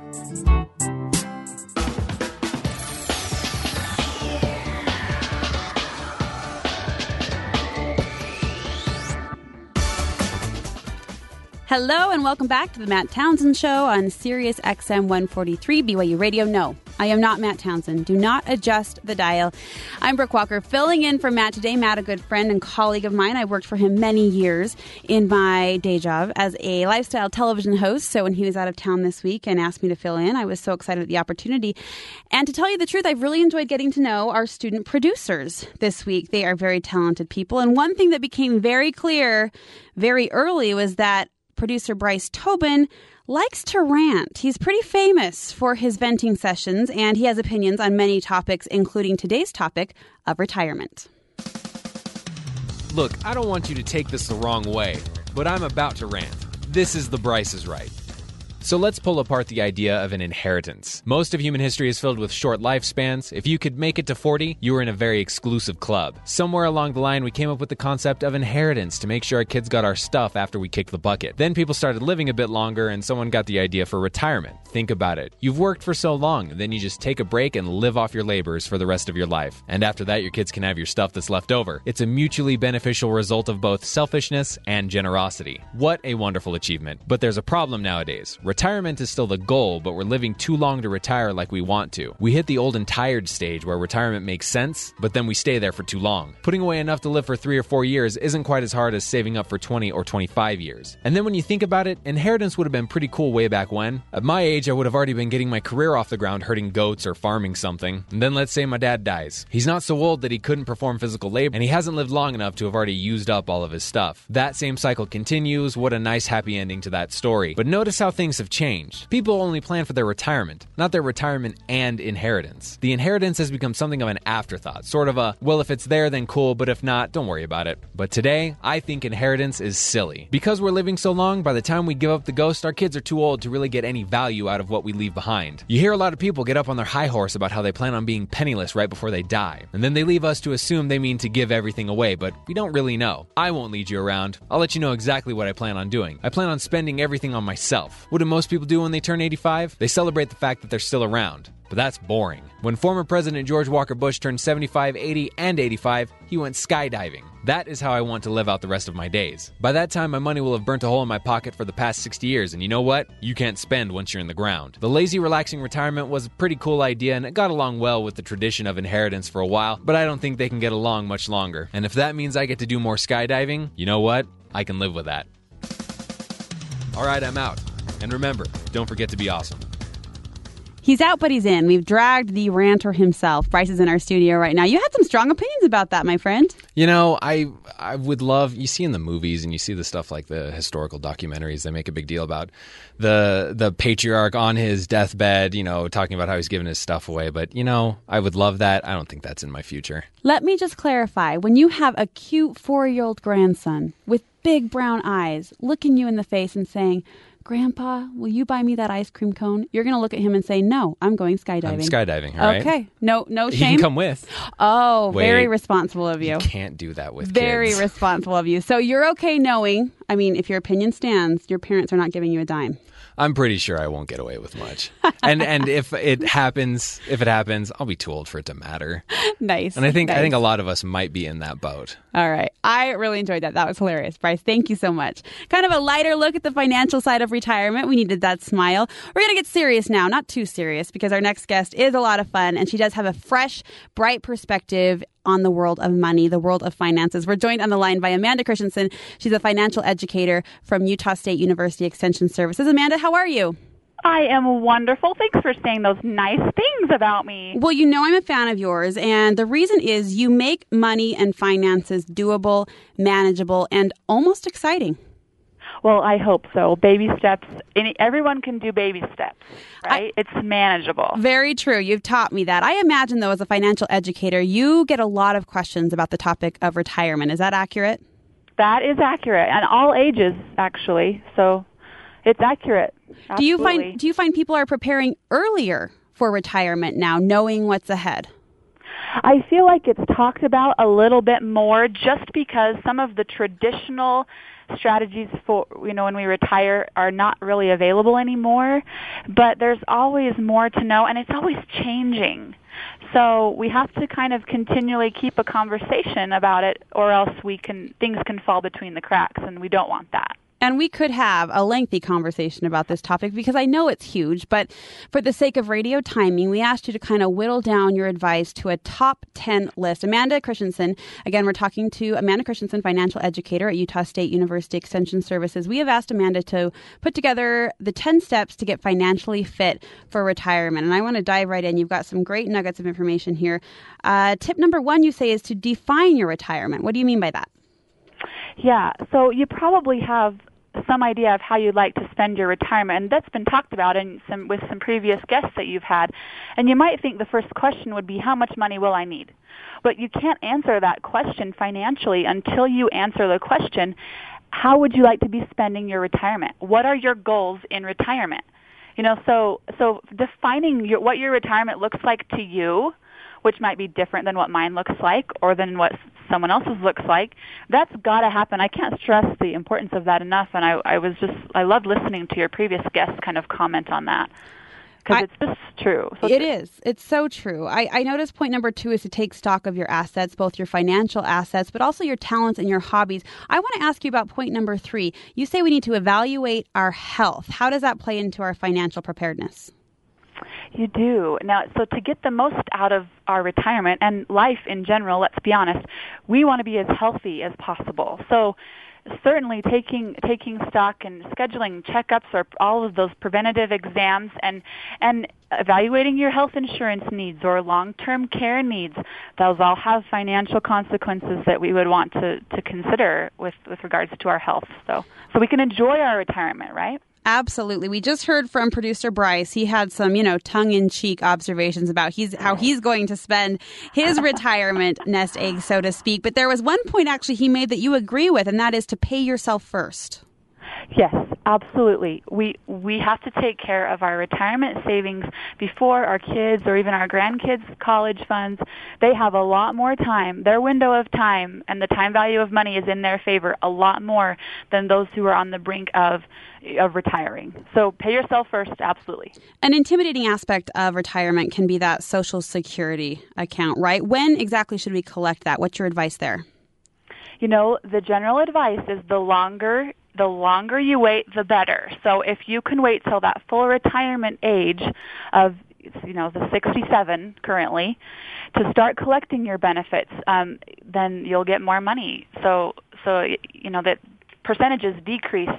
Hello and welcome back to the Matt Townsend Show on Sirius XM 143 BYU Radio. No, I am not Matt Townsend. Do not adjust the dial. I'm Brooke Walker, filling in for Matt today. Matt, a good friend and colleague of mine. I worked for him many years in my day job as a lifestyle television host. So when he was out of town this week and asked me to fill in, I was so excited at the opportunity. And to tell you the truth, I've really enjoyed getting to know our student producers this week. They are very talented people. And one thing that became very clear very early was that producer Bryce Tobin likes to rant. He's pretty famous for his venting sessions, and he has opinions on many topics, including today's topic of retirement. Look, I don't want you to take this the wrong way, but I'm about to rant. This is The Bryce is Right. So let's pull apart the idea of an inheritance. Most of human history is filled with short lifespans. If you could make it to 40, you were in a very exclusive club. Somewhere along the line, we came up with the concept of inheritance to make sure our kids got our stuff after we kicked the bucket. Then people started living a bit longer, and someone got the idea for retirement. Think about it. You've worked for so long, then you just take a break and live off your labors for the rest of your life. And after that, your kids can have your stuff that's left over. It's a mutually beneficial result of both selfishness and generosity. What a wonderful achievement. But there's a problem nowadays. Retirement is still the goal, but we're living too long to retire like we want to. We hit the old and tired stage where retirement makes sense, but then we stay there for too long. Putting away enough to live for three or four years isn't quite as hard as saving up for 20 or 25 years. And then when you think about it, inheritance would have been pretty cool way back when. At my age, I would have already been getting my career off the ground herding goats or farming something. And then let's say my dad dies. He's not so old that he couldn't perform physical labor, and he hasn't lived long enough to have already used up all of his stuff. That same cycle continues. What a nice happy ending to that story. But notice how things have changed. People only plan for their retirement, not their retirement and inheritance. The inheritance has become something of an afterthought, sort of a, well, if it's there, then cool, but if not, don't worry about it. But today, I think inheritance is silly. Because we're living so long, by the time we give up the ghost, our kids are too old to really get any value out of what we leave behind. You hear a lot of people get up on their high horse about how they plan on being penniless right before they die, and then they leave us to assume they mean to give everything away, but we don't really know. I won't lead you around. I'll let you know exactly what I plan on doing. I plan on spending everything on myself. Do most people do when they turn 85? They celebrate the fact that they're still around. But that's boring. When former President George Walker Bush turned 75, 80, and 85, he went skydiving. That is how I want to live out the rest of my days. By that time, my money will have burnt a hole in my pocket for the past 60 years, and you know what? You can't spend once you're in the ground. The lazy, relaxing retirement was a pretty cool idea, and it got along well with the tradition of inheritance for a while, but I don't think they can get along much longer. And if that means I get to do more skydiving, you know what? I can live with that. All right, I'm out. And remember, don't forget to be awesome. He's out, but he's in. We've dragged the ranter himself. Bryce is in our studio right now. You had some strong opinions about that, my friend. You know, I I would love you see in the movies and you see the stuff like the historical documentaries. They make a big deal about the the patriarch on his deathbed. You know, talking about how he's giving his stuff away. But you know, I would love that. I don't think that's in my future. Let me just clarify. When you have a cute four year old grandson with big brown eyes looking you in the face and saying, Grandpa, will you buy me that ice cream cone? You're going to look at him and say, No, I'm going skydiving. I'm skydiving. All right. Okay. No, no He shame. can come with. Oh, very responsible of you. You can't do that with Very kids. responsible of you. So you're okay knowing, I mean, if your opinion stands, your parents are not giving you a dime. I'm pretty sure I won't get away with much. and and if it happens, if it happens, I'll be too old for it to matter. nice. And I think I think a lot of us might be in that boat. All right. I really enjoyed that. That was hilarious. Bryce, thank you so much. Kind of a lighter look at the financial side of retirement. We needed that smile. We're going to get serious now. Not too serious because our next guest is a lot of fun and she does have a fresh, bright perspective on the world of money, the world of finances. We're joined on the line by Amanda Christensen. She's a financial educator from Utah State University Extension Services. Amanda, how are you? I am wonderful. Thanks for saying those nice things about me. Well, you know I'm a fan of yours, and the reason is you make money and finances doable, manageable, and almost exciting. Well, I hope so. Baby steps. Any, everyone can do baby steps, right? it's manageable. Very true. You've taught me that. I imagine, though, as a financial educator, you get a lot of questions about the topic of retirement. Is that accurate? That is accurate, and all ages actually. So it's accurate. Do you find do you find people are preparing earlier for retirement now, knowing what's ahead? I feel like it's talked about a little bit more just because some of the traditional strategies for you know when we retire are not really available anymore but there's always more to know and it's always changing. So we have to kind of continually keep a conversation about it or else we can things can fall between the cracks and we don't want that And we could have a lengthy conversation about this topic because I know it's huge, but for the sake of radio timing, we asked you to kind of whittle down your advice to a top 10 list. Amanda Christensen, again, we're talking to Amanda Christensen, financial educator at Utah State University Extension Services. We have asked Amanda to put together the 10 steps to get financially fit for retirement. And I want to dive right in. You've got some great nuggets of information here. Uh, tip number one, you say, is to define your retirement. What do you mean by that? Yeah, so you probably have some idea of how you'd like to spend your retirement, and that's been talked about in some with some previous guests that you've had. And you might think the first question would be, how much money will I need? But you can't answer that question financially until you answer the question, how would you like to be spending your retirement? What are your goals in retirement? You know, so so defining your, what your retirement looks like to you which might be different than what mine looks like or than what someone else's looks like. That's got to happen. I can't stress the importance of that enough. And I, I was just, I loved listening to your previous guest kind of comment on that because it's just true. So it is. It's so true. I, I noticed point number two is to take stock of your assets, both your financial assets, but also your talents and your hobbies. I want to ask you about point number three. You say we need to evaluate our health. How does that play into our financial preparedness? You do. Now, so to get the most out of our retirement and life in general, let's be honest, we want to be as healthy as possible. So certainly taking taking stock and scheduling checkups or all of those preventative exams and and evaluating your health insurance needs or long-term care needs those all have financial consequences that we would want to to consider with with regards to our health so so we can enjoy our retirement right Absolutely. We just heard from producer Bryce. He had some, you know, tongue-in-cheek observations about he's how he's going to spend his retirement nest egg, so to speak. But there was one point actually he made that you agree with, and that is to pay yourself first. Yes, absolutely. We we have to take care of our retirement savings before our kids or even our grandkids' college funds. They have a lot more time. Their window of time and the time value of money is in their favor a lot more than those who are on the brink of of retiring. So pay yourself first, absolutely. An intimidating aspect of retirement can be that social security account, right? When exactly should we collect that? What's your advice there? You know, the general advice is the longer the longer you wait, the better. So if you can wait till that full retirement age of you know the 67 currently to start collecting your benefits, um, then you'll get more money. So so you know that percentages decrease.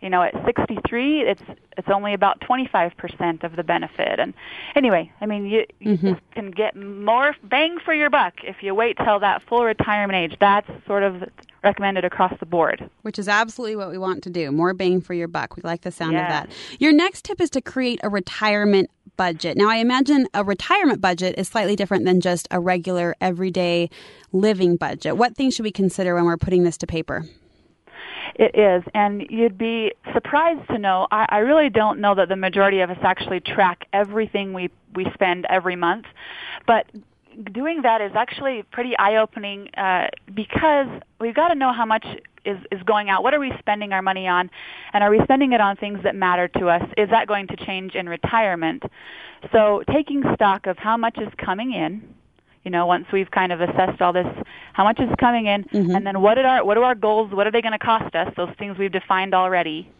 You know, at 63, it's it's only about 25% of the benefit. And anyway, I mean, you, mm-hmm. you can get more bang for your buck if you wait till that full retirement age. That's sort of recommended across the board. Which is absolutely what we want to do. More bang for your buck. We like the sound of that. Your next tip is to create a retirement budget. Now, I imagine a retirement budget is slightly different than just a regular everyday living budget. What things should we consider when we're putting this to paper? It is, and you'd be surprised to know. I, I really don't know that the majority of us actually track everything we we spend every month, but doing that is actually pretty eye-opening uh, because we've got to know how much is, is going out. What are we spending our money on? And are we spending it on things that matter to us? Is that going to change in retirement? So taking stock of how much is coming in, you know, once we've kind of assessed all this, how much is coming in, mm-hmm. and then what are what are our goals? What are they going to cost us? Those things we've defined already.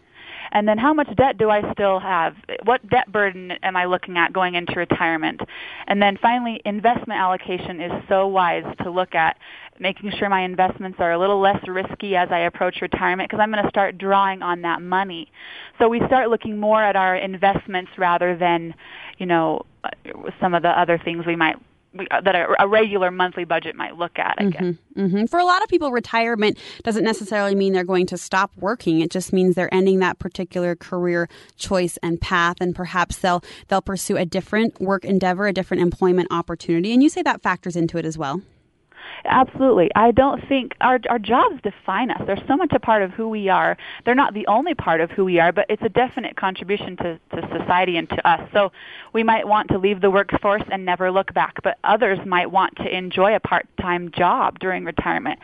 And then how much debt do I still have? What debt burden am I looking at going into retirement? And then finally, investment allocation is so wise to look at making sure my investments are a little less risky as I approach retirement because I'm going to start drawing on that money. So we start looking more at our investments rather than, you know, uh, some of the other things we might that a, a, regular monthly budget might look at. Mm-hmm. Mm-hmm. For a lot of people, retirement doesn't necessarily mean they're going to stop working. It just means they're ending that particular career choice and path, and perhaps they'll they'll pursue a different work endeavor, a different employment opportunity. And you say that factors into it as well. Absolutely. I don't think our our jobs define us. They're so much a part of who we are. They're not the only part of who we are, but it's a definite contribution to, to society and to us. So we might want to leave the workforce and never look back, but others might want to enjoy a part-time job during retirement,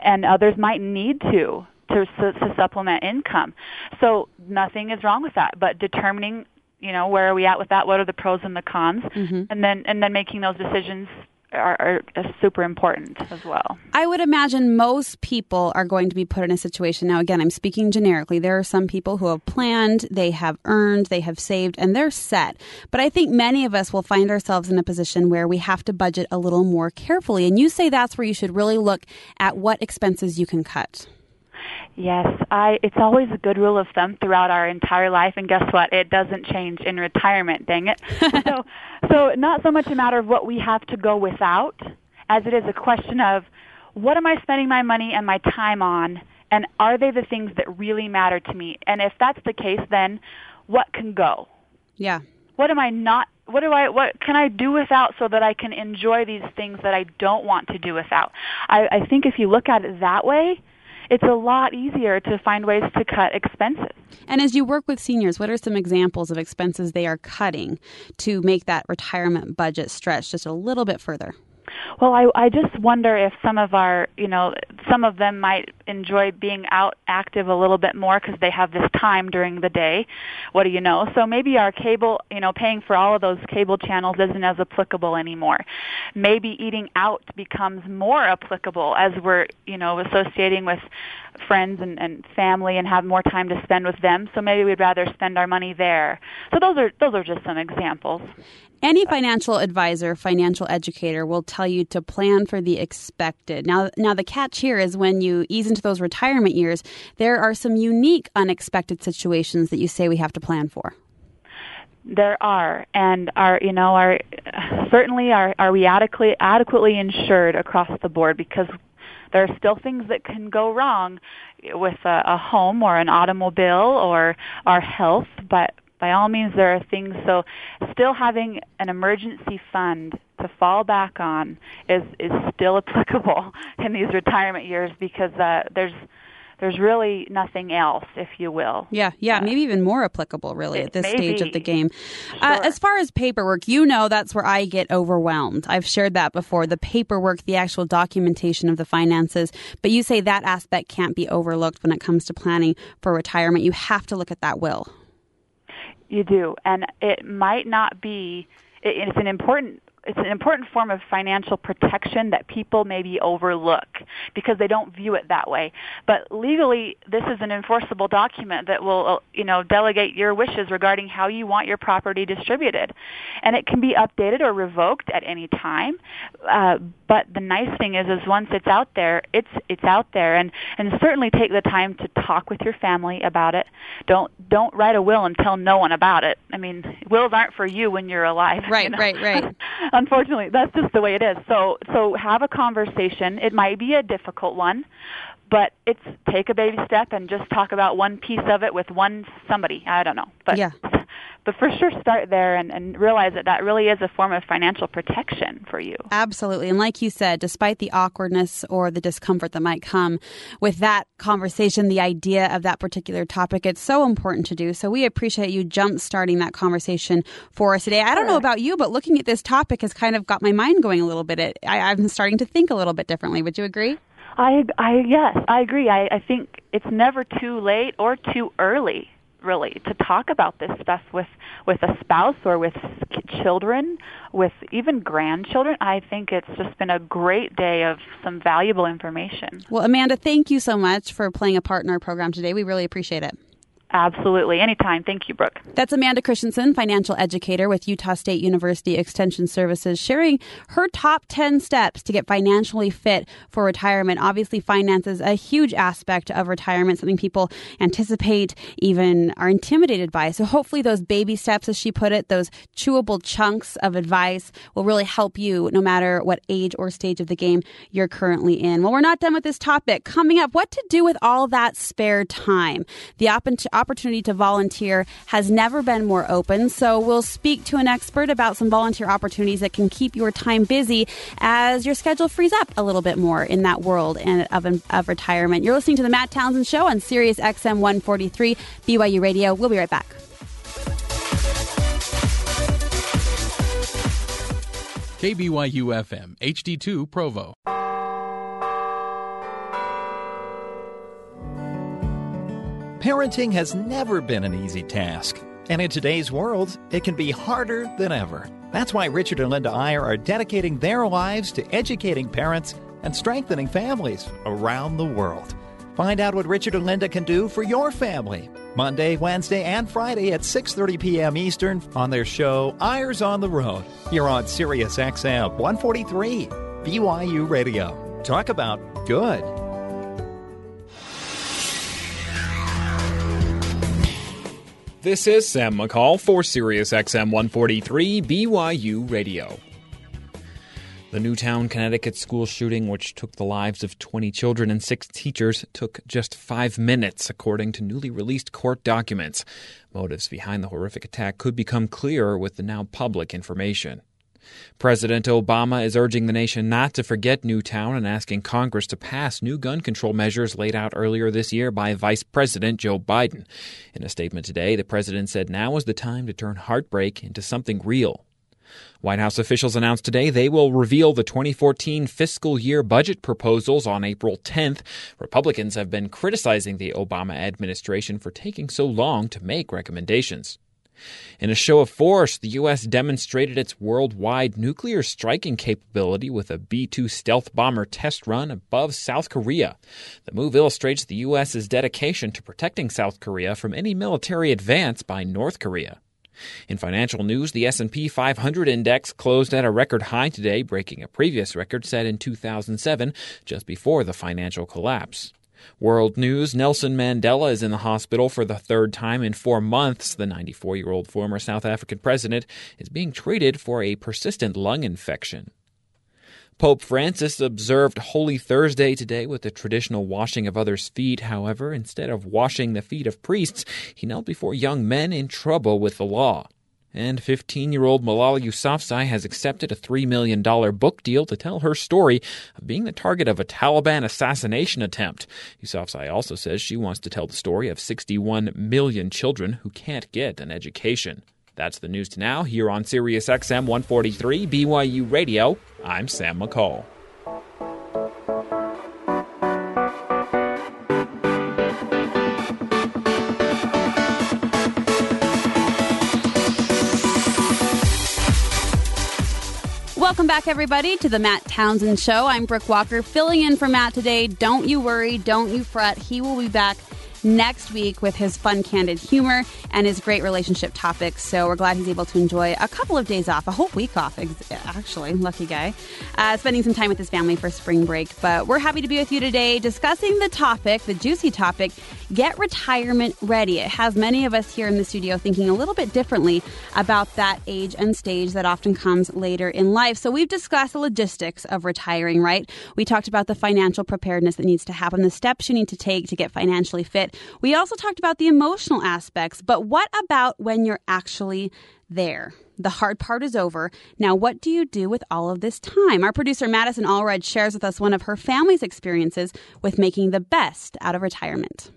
and others might need to to, to supplement income. So nothing is wrong with that, but determining you know where are we at with that what are the pros and the cons mm-hmm. and then and then making those decisions are, are, super important as well. I would imagine most people are going to be put in a situation. Now, again, I'm speaking generically. There are some people who have planned, they have earned, they have saved, and they're set. But I think many of us will find ourselves in a position where we have to budget a little more carefully. And you say that's where you should really look at what expenses you can cut. Yes, I it's always a good rule of thumb throughout our entire life and guess what? It doesn't change in retirement, dang it. so so not so much a matter of what we have to go without as it is a question of what am I spending my money and my time on And are they the things that really matter to me? And if that's the case, then what can go? Yeah. What am I not what do I what can I do without so that I can enjoy these things that I don't want to do without? I, I think if you look at it that way, it's a lot easier to find ways to cut expenses. And as you work with seniors, what are some examples of expenses they are cutting to make that retirement budget stretch just a little bit further? Well, I I just wonder if some of our, you know, some of them might enjoy being out active a little bit more because they have this time during the day. What do you know? So maybe our cable, you know, paying for all of those cable channels isn't as applicable anymore. Maybe eating out becomes more applicable as we're, you know, associating with friends and, and family and have more time to spend with them. So maybe we'd rather spend our money there. So those are those are just some examples. Any financial advisor, financial educator will tell you to plan for the expected. Now, now the catch here is when you ease into those retirement years, there are some unique unexpected situations that you say we have to plan for. There are, and are you know are certainly are are we adequately adequately insured across the board because there are still things that can go wrong with a, a home or an automobile or our health, but by all means there are things so still having an emergency fund to fall back on is is still applicable in these retirement years because uh, there's there's really nothing else, if you will. Yeah, yeah, maybe even more applicable, really, at this maybe. stage of the game. Uh, as far as paperwork, you know that's where I get overwhelmed. I've shared that before the paperwork, the actual documentation of the finances. But you say that aspect can't be overlooked when it comes to planning for retirement. You have to look at that will. You do, and it might not be. It, it's an important it's an important form of financial protection that people maybe overlook because they don't view it that way. But legally, this is an enforceable document that will, uh, you know, delegate your wishes regarding how you want your property distributed, and it can be updated or revoked at any time. Uh, but the nice thing is, is once it's out there, it's it's out there, and and certainly take the time to talk with your family about it. Don't don't write a will and tell no one about it. I mean, wills aren't for you when you're alive. Right, you know? right, right. unfortunately that's just the way it is. So so have a conversation. It might be a difficult one but it's take a baby step and just talk about one piece of it with one somebody. I don't know but yeah but for sure start there and, and realize that that really is a form of financial protection for you Absolutely. And like you said, despite the awkwardness or the discomfort that might come with that conversation, the idea of that particular topic, it's so important to do. So we appreciate you jump starting that conversation for us today. I don't know about you, but looking at this topic has kind of got my mind going a little bit. It, I, I'm starting to think a little bit differently. Would you agree? I, I yes, I agree. I, I think it's never too late or too early, really, to talk about this stuff with with a spouse or with children, with even grandchildren. I think it's just been a great day of some valuable information. Well, Amanda, thank you so much for playing a part in our program today. We really appreciate it. Absolutely. Anytime. Thank you, Brooke. That's Amanda Christensen, financial educator with Utah State University Extension Services, sharing her top 10 steps to get financially fit for retirement. Obviously, finance is a huge aspect of retirement, something people anticipate, even are intimidated by. So hopefully those baby steps, as she put it, those chewable chunks of advice will really help you no matter what age or stage of the game you're currently in. Well, we're not done with this topic. Coming up, what to do with all that spare time. The opportunity opportunity to volunteer has never been more open. So we'll speak to an expert about some volunteer opportunities that can keep your time busy as your schedule frees up a little bit more in that world and of, of retirement. You're listening to the Matt Townsend Show on Sirius XM 143 BYU Radio. We'll be right back. KBYU FM, HD2 Provo. Parenting has never been an easy task, and in today's world, it can be harder than ever. That's why Richard and Linda Eyre are dedicating their lives to educating parents and strengthening families around the world. Find out what Richard and Linda can do for your family. Monday, Wednesday, and Friday at 6:30 p.m. Eastern on their show Eyres on the Road. You're on Sirius XM 143 BYU Radio. Talk about good. This is Sam McCall for Sirius XM 143 BYU Radio. The Newtown, Connecticut school shooting, which took the lives of 20 children and six teachers, took just five minutes, according to newly released court documents. Motives behind the horrific attack could become clearer with the now public information. President Obama is urging the nation not to forget Newtown and asking Congress to pass new gun control measures laid out earlier this year by Vice President Joe Biden. In a statement today, the president said now is the time to turn heartbreak into something real. White House officials announced today they will reveal the 2014 fiscal year budget proposals on April 10th. Republicans have been criticizing the Obama administration for taking so long to make recommendations. In a show of force, the U.S. demonstrated its worldwide nuclear striking capability with a B 2 stealth bomber test run above South Korea. The move illustrates the U.S.'s dedication to protecting South Korea from any military advance by North Korea. In financial news, the S&P 500 index closed at a record high today, breaking a previous record set in 2007, just before the financial collapse. World news Nelson Mandela is in the hospital for the third time in four months. The 94 year old former South African president is being treated for a persistent lung infection. Pope Francis observed Holy Thursday today with the traditional washing of others' feet. However, instead of washing the feet of priests, he knelt before young men in trouble with the law. And 15 year old Malala Yousafzai has accepted a $3 million book deal to tell her story of being the target of a Taliban assassination attempt. Yousafzai also says she wants to tell the story of 61 million children who can't get an education. That's the news to now here on Sirius XM 143 BYU Radio. I'm Sam McCall. Welcome back, everybody, to the Matt Townsend Show. I'm Brooke Walker, filling in for Matt today. Don't you worry, don't you fret. He will be back next week with his fun, candid humor and his great relationship topics. So we're glad he's able to enjoy a couple of days off, a whole week off, actually. Lucky guy. Uh, spending some time with his family for spring break. But we're happy to be with you today discussing the topic, the juicy topic get retirement ready. It has many of us here in the studio thinking a little bit differently about that age and stage that often comes later in life. So we've discussed the logistics of retiring, right? We talked about the financial preparedness that needs to happen, the steps you need to take to get financially fit. We also talked about the emotional aspects, but what about when you're actually there? The hard part is over. Now, what do you do with all of this time? Our producer, Madison Allred, shares with us one of her family's experiences with making the best out of retirement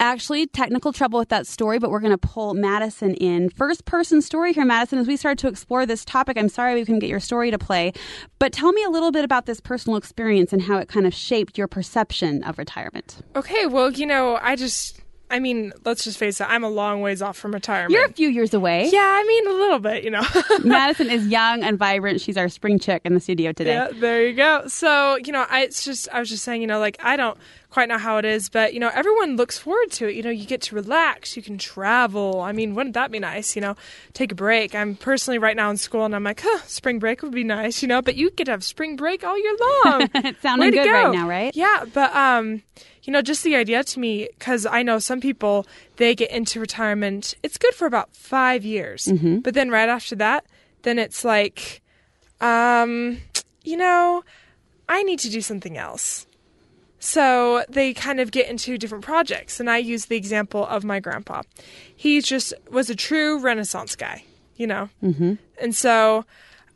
actually technical trouble with that story, but we're going to pull Madison in. First person story here, Madison, as we start to explore this topic. I'm sorry we couldn't get your story to play, but tell me a little bit about this personal experience and how it kind of shaped your perception of retirement. Okay, well, you know, I just. I mean, let's just face it, I'm a long ways off from retirement. You're a few years away. Yeah, I mean, a little bit, you know. Madison is young and vibrant. She's our spring chick in the studio today. Yeah, there you go. So, you know, I, it's just, I was just saying, you know, like, I don't quite know how it is, but you know, everyone looks forward to it. You know, you get to relax, you can travel. I mean, wouldn't that be nice? You know, take a break. I'm personally right now in school, and I'm like, huh, spring break would be nice. You know, but you get to have spring break all year long. it's sounding good go. right now, right? Yeah, but um, you know, just the idea to me, because I know some people they get into retirement. It's good for about five years, mm-hmm. but then right after that, then it's like, um, you know, I need to do something else. So they kind of get into different projects. And I use the example of my grandpa. He just was a true Renaissance guy, you know? Mm-hmm. And so,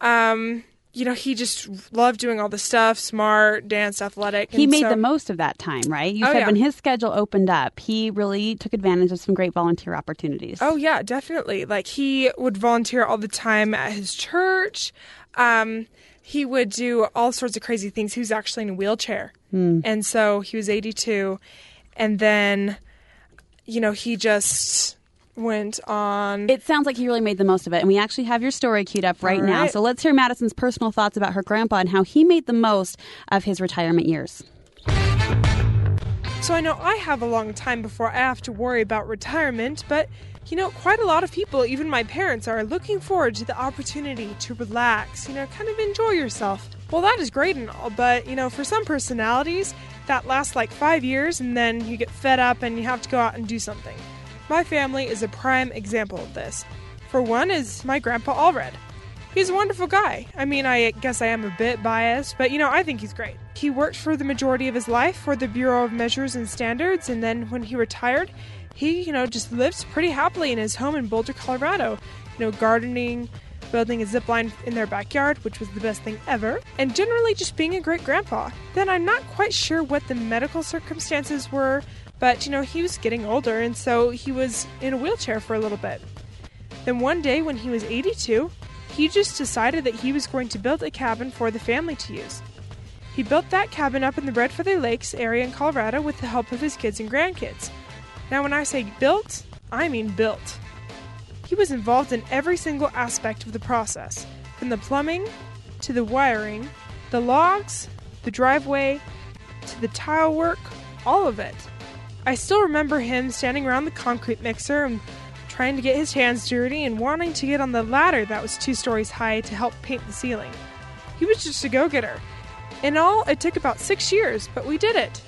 um, you know, he just loved doing all the stuff, smart, dance, athletic. He made so, the most of that time, right? You oh, said yeah. when his schedule opened up, he really took advantage of some great volunteer opportunities. Oh, yeah, definitely. Like he would volunteer all the time at his church. Um, he would do all sorts of crazy things. He was actually in a wheelchair. Hmm. And so he was 82. And then, you know, he just went on. It sounds like he really made the most of it. And we actually have your story queued up right, All now. So let's hear Madison's personal thoughts about her grandpa and how he made the most of his retirement years. So I know I have a long time before I have to worry about retirement, but you know, quite a lot of people, even my parents, are looking forward to the opportunity to relax, you know, kind of enjoy yourself. Well, that is great and all, but you know, for some personalities, that lasts like five years and then you get fed up and you have to go out and do something. My family is a prime example of this. For one is my grandpa Allred. He's a wonderful guy. I mean, I guess I am a bit biased, but you know, I think he's great. He worked for the majority of his life for the Bureau of Measures and Standards, and then when he retired, he, you know, just lives pretty happily in his home in Boulder, Colorado. You know, gardening, building a zip line in their backyard, which was the best thing ever, and generally just being a great grandpa. Then I'm not quite sure what the medical circumstances were, but you know, he was getting older, and so he was in a wheelchair for a little bit. Then one day when he was 82, he just decided that he was going to build a cabin for the family to use. He built that cabin up in the Red Feather Lakes area in Colorado with the help of his kids and grandkids. Now, when I say built, I mean built. He was involved in every single aspect of the process, from the plumbing to the wiring, the logs, the driveway, to the tile work, all of it. I still remember him standing around the concrete mixer and trying to get his hands dirty and wanting to get on the ladder that was two stories high to help paint the ceiling. He was just a go getter. In all, it took about six years, but we did it.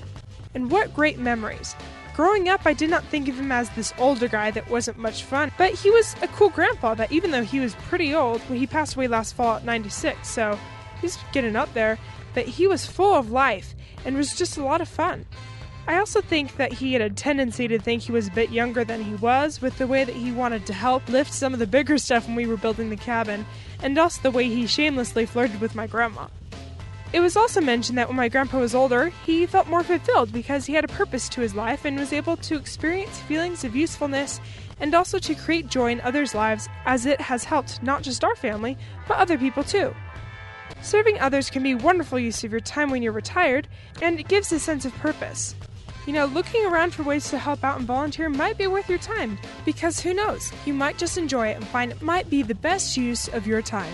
And what great memories. Growing up, I did not think of him as this older guy that wasn't much fun, but he was a cool grandpa that even though he was pretty old, well, he passed away last fall at 96, so he's getting up there, but he was full of life and was just a lot of fun. I also think that he had a tendency to think he was a bit younger than he was, with the way that he wanted to help lift some of the bigger stuff when we were building the cabin, and also the way he shamelessly flirted with my grandma. It was also mentioned that when my grandpa was older, he felt more fulfilled because he had a purpose to his life and was able to experience feelings of usefulness and also to create joy in others' lives as it has helped not just our family, but other people too. Serving others can be a wonderful use of your time when you're retired, and it gives a sense of purpose. You know, looking around for ways to help out and volunteer might be worth your time, because who knows, you might just enjoy it and find it might be the best use of your time.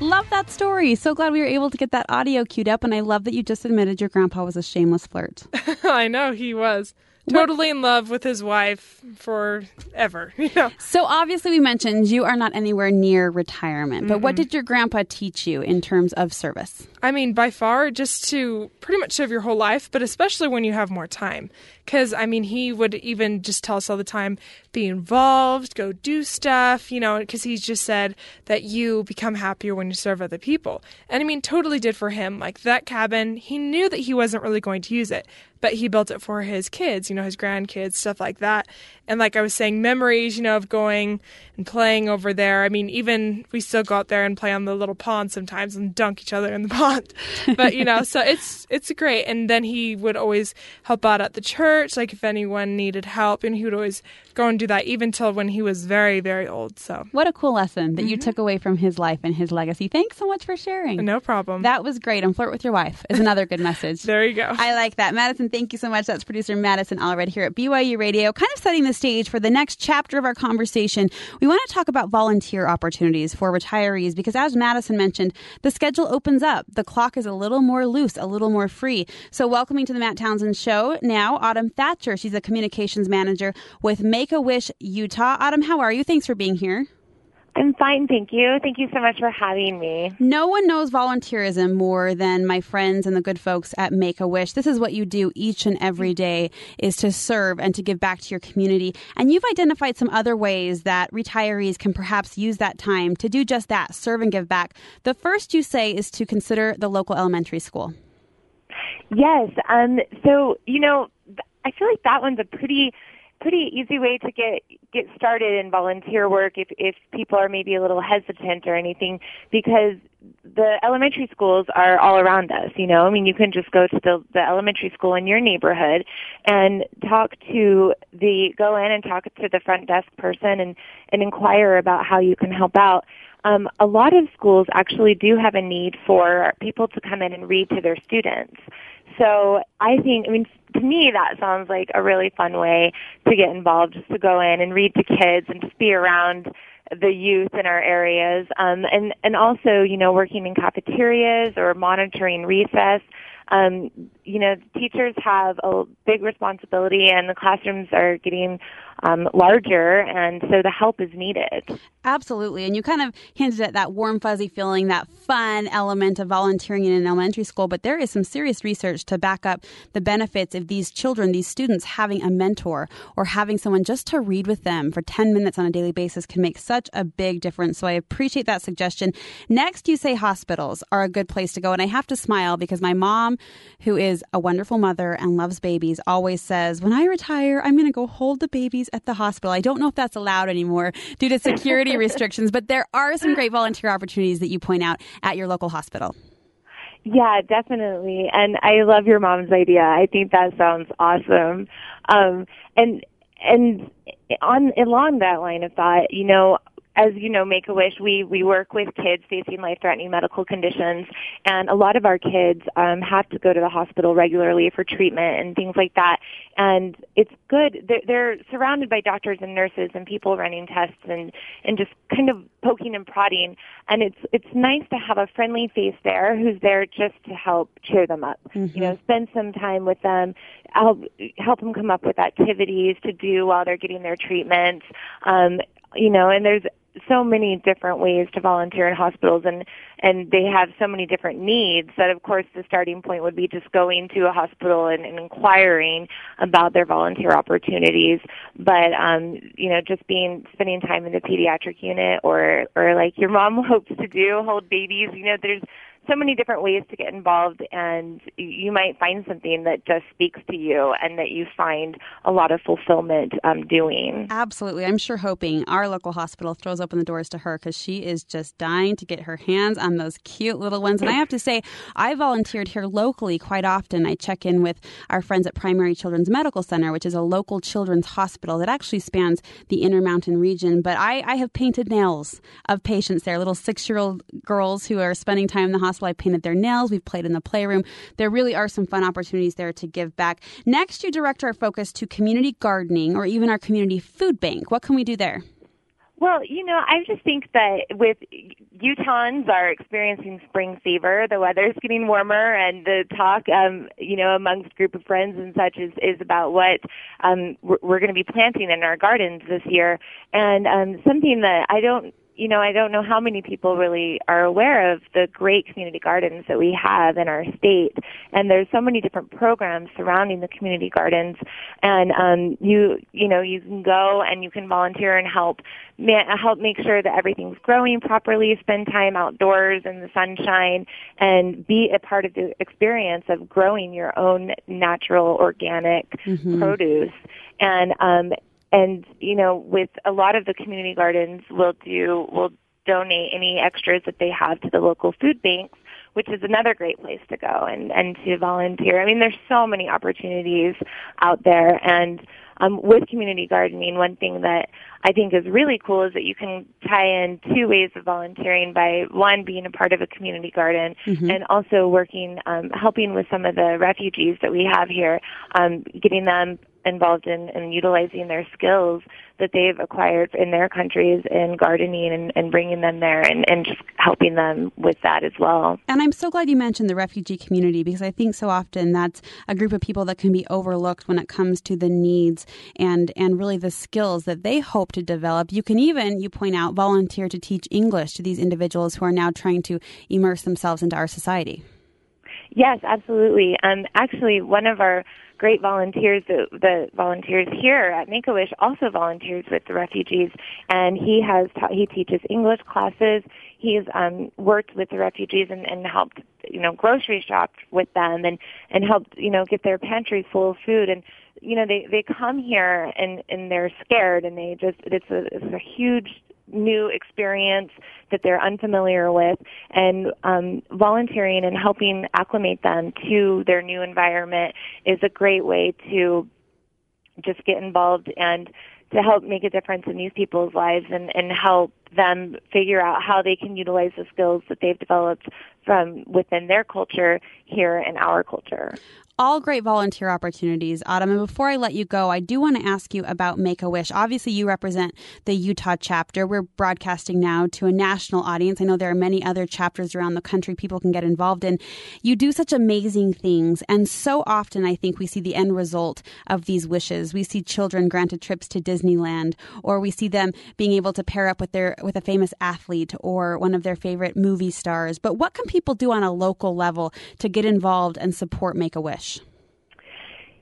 Love that story. So glad we were able to get that audio queued up, and I love that you just admitted your grandpa was a shameless flirt. I know he was totally in love with his wife forever. You know? So obviously, we mentioned you are not anywhere near retirement, but what Mhm. did your grandpa teach you in terms of service? I mean, by far, just to pretty much serve your whole life, but especially when you have more time. Because, I mean, he would even just tell us all the time be involved, go do stuff, you know, because he's just said that you become happier when you serve other people. And I mean, totally did for him. Like that cabin, he knew that he wasn't really going to use it, but he built it for his kids, you know, his grandkids, stuff like that. And like I was saying, memories, you know, of going and playing over there. I mean, even we still go out there and play on the little pond sometimes and dunk each other in the pond. But you know, so it's it's great. And then he would always help out at the church, like if anyone needed help, and he would always go and do that, even till when he was very very old. So What a cool lesson that you mm-hmm. took away from his life and his legacy. Thanks so much for sharing. No problem. That was great. And flirt with your wife is another good message. there you go. I like that. Madison, thank you so much. That's producer Madison Allred here at BYU Radio, kind of setting the stage for the next chapter of our conversation. We want to talk about volunteer opportunities for retirees because, as Madison mentioned, the schedule opens up. The clock is a little more loose, a little more free. So, welcoming to the Matt Townsend Show now, Autumn Thatcher. She's a communications manager with Make a Wish Utah. Autumn, how are you? Thanks for being here. I'm fine, thank you. Thank you so much for having me. No one knows volunteerism more than my friends and the good folks at Make a Wish. This is what you do each and every day is to serve and to give back to your community. And you've identified some other ways that retirees can perhaps use that time to do just that, serve and give back. The first you say is to consider the local elementary school. Yes. Um, so you know, I feel like that one's a pretty pretty easy way to get get started in volunteer work if if people are maybe a little hesitant or anything because the elementary schools are all around us you know? I mean you can just go to the the elementary school in your neighborhood and talk to the go in and talk to the front desk person and and inquire about how you can help out um, a lot of schools actually do have a need for people to come in and read to their students. So I think, I mean, to me, that sounds like a really fun way to get involved, just to go in and read to kids and just be around the youth in our areas. Um, and, and also, you know, working in cafeterias or monitoring recess. Um, you know, teachers have a big responsibility and the classrooms are getting um, larger, and so the help is needed. Absolutely. And you kind of hinted at that warm, fuzzy feeling, that fun element of volunteering in an elementary school. But there is some serious research to back up the benefits of these children, these students having a mentor or having someone just to read with them for 10 minutes on a daily basis can make such a big difference. So I appreciate that suggestion. Next, you say hospitals are a good place to go. And I have to smile because my mom, who is a wonderful mother and loves babies, always says, when I retire, I'm going to go hold the babies at the hospital. I don't know if that's allowed anymore due to security restrictions, but there are some great volunteer opportunities that you point out at your local hospital. Yeah, definitely. And I love your mom's idea. I think that sounds awesome. Um, and and on along that line of thought, you know, as you know, Make a Wish, we we work with kids facing life-threatening medical conditions, and a lot of our kids um, have to go to the hospital regularly for treatment and things like that. And it's good; they're, they're surrounded by doctors and nurses and people running tests and and just kind of poking and prodding. And it's it's nice to have a friendly face there who's there just to help cheer them up. Mm-hmm. You know, spend some time with them, help help them come up with activities to do while they're getting their treatments. Um, you know, and there's so many different ways to volunteer in hospitals and and they have so many different needs that of course the starting point would be just going to a hospital and, and inquiring about their volunteer opportunities. But um you know just being spending time in the pediatric unit or or like your mom hopes to do hold babies you know there's so many different ways to get involved and you might find something that just speaks to you and that you find a lot of fulfillment um, doing Absolutely. I'm sure hoping our local hospital throws open the doors to her because she is just dying to get her hands on those cute little ones. And I have to say, I volunteered here locally quite often. I check in with our friends at Primary Children's Medical Center, which is a local children's hospital that actually spans the Intermountain region. But I, I have painted nails of patients there, little six year old girls who are spending time in the hospital. I painted their nails. We've played in the playroom. There really are some fun opportunities there to give back. Next, you direct our focus to community gardening or even our community food bank. What can we do there? Well, you know, I just think that with Utahns are experiencing spring fever, the weather's getting warmer, and the talk, um, you know, amongst group of friends and such is is about what um, we're, we're going to be planting in our gardens this year, and um, something that I don't you know, I don't know how many people really are aware of the great community gardens that we have in our state. And there's so many different programs surrounding the community gardens. And um, you, you know, you can go and you can volunteer and help ma- help make sure that everything's growing properly. Spend time outdoors in the sunshine, and be a part of the experience of growing your own natural organic Mhm. produce. And um, and you know with a lot of the community gardens will do will donate any extras that they have to the local food banks which is another great place to go and and to volunteer i mean there's so many opportunities out there and um, with community gardening, one thing that I think is really cool is that you can tie in two ways of volunteering by one being a part of a community garden Mhm. and also working, um, helping with some of the refugees that we have here, um, getting them involved in, in utilizing their skills that they've acquired in their countries in gardening and, and bringing them there and, and just helping them with that as well. And I'm so glad you mentioned the refugee community because I think so often that's a group of people that can be overlooked when it comes to the needs and and really the skills that they hope to develop. You can even, you point out, volunteer to teach English to these individuals who are now trying to immerse themselves into our society. Yes, absolutely. Um, actually, one of our great volunteers, the, the volunteers here at Make a Wish, also volunteers with the refugees, and he has ta- he teaches English classes. He's um, worked with the refugees and, and helped you know grocery shop with them and and helped you know get their pantries full of food and you know they they come here and and they're scared and they just it's a it's a huge new experience that they're unfamiliar with and um, volunteering and helping acclimate them to their new environment is a great way to just get involved and to help make a difference in these people's lives and, and help them figure out how they can utilize the skills that they've developed from within their culture here in our culture. All great volunteer opportunities, Autumn. And before I let you go, I do want to ask you about Make a Wish. Obviously, you represent the Utah chapter. We're broadcasting now to a national audience. I know there are many other chapters around the country people can get involved in. You do such amazing things. And so often, I think we see the end result of these wishes. We see children granted trips to Disneyland, or we see them being able to pair up with their with a famous athlete or one of their favorite movie stars. But what can people do on a local level to get involved and support Make a Wish?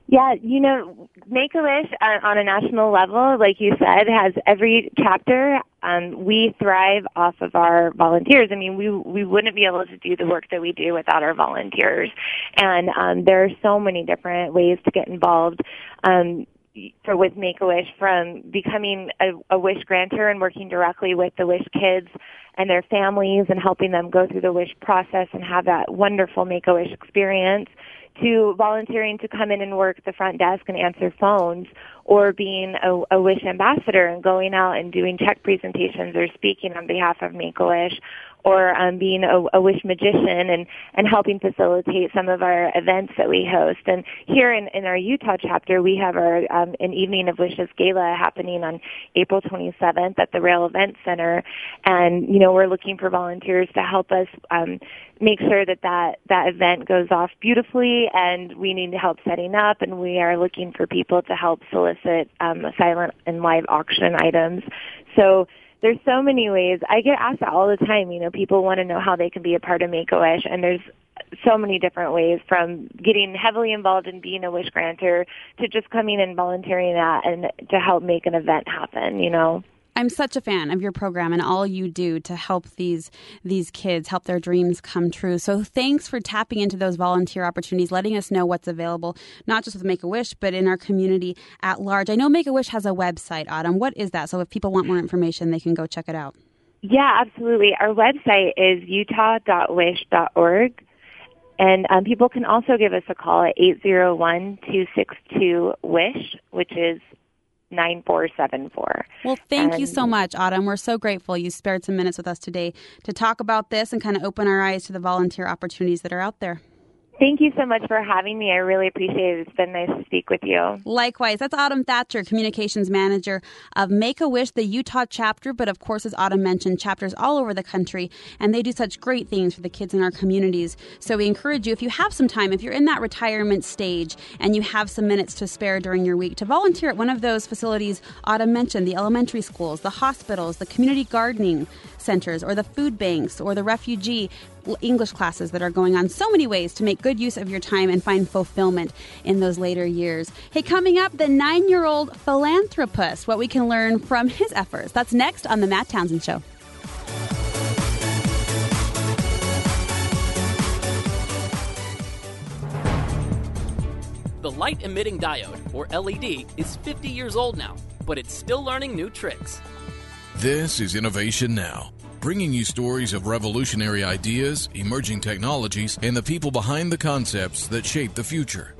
Yeah, you know, Make a Wish uh, on a national level, like you said, has every chapter. Um, we thrive off of our volunteers. I mean, we we wouldn't be able to do the work that we do without our volunteers. And um, there are so many different ways to get involved. Um, for with Make a Wish, from becoming a, a Wish granter and working directly with the Wish kids and their families and helping them go through the Wish process and have that wonderful Make a Wish experience to volunteering to come in and work the front desk and answer phones or being a, a wish ambassador and going out and doing check presentations or speaking on behalf of make a wish or um, being a, a wish magician and, and helping facilitate some of our events that we host. And here in, in our Utah chapter, we have our um, an evening of wishes gala happening on April 27th at the Rail Event Center. And you know we're looking for volunteers to help us um, make sure that, that that event goes off beautifully. And we need help setting up. And we are looking for people to help solicit um, silent and live auction items. So there's so many ways. I get asked that all the time. You know, people want to know how they can be a part of Make a Wish, and there's so many different ways from getting heavily involved in being a wish granter to just coming and volunteering that and to help make an event happen. You know. I'm such a fan of your program and all you do to help these these kids help their dreams come true. So thanks for tapping into those volunteer opportunities, letting us know what's available, not just with Make a Wish, but in our community at large. I know Make a Wish has a website, Autumn. What is that? So if people want more information, they can go check it out. Yeah, absolutely. Our website is utah.wish.org. And um, people can also give us a call at 801-262-WISH, which is 9474. Well, thank and, you so much, Autumn. We're so grateful you spared some minutes with us today to talk about this and kind of open our eyes to the volunteer opportunities that are out there. Thank you so much for having me. I really appreciate it. It's been nice to speak with you. Likewise. That's Autumn Thatcher, Communications Manager of Make a Wish, the Utah chapter. But of course, as Autumn mentioned, chapters all over the country, and they do such great things for the kids in our communities. So we encourage you, if you have some time, if you're in that retirement stage and you have some minutes to spare during your week, to volunteer at one of those facilities Autumn mentioned the elementary schools, the hospitals, the community gardening centers, or the food banks, or the refugee English classes that are going on. So many ways to make good use of your time and find fulfillment in those later years. Hey, coming up, the nine year old philanthropist, what we can learn from his efforts. That's next on The Matt Townsend Show. The light emitting diode, or LED, is 50 years old now, but it's still learning new tricks. This is Innovation Now bringing you stories of revolutionary ideas, emerging technologies, and the people behind the concepts that shape the future.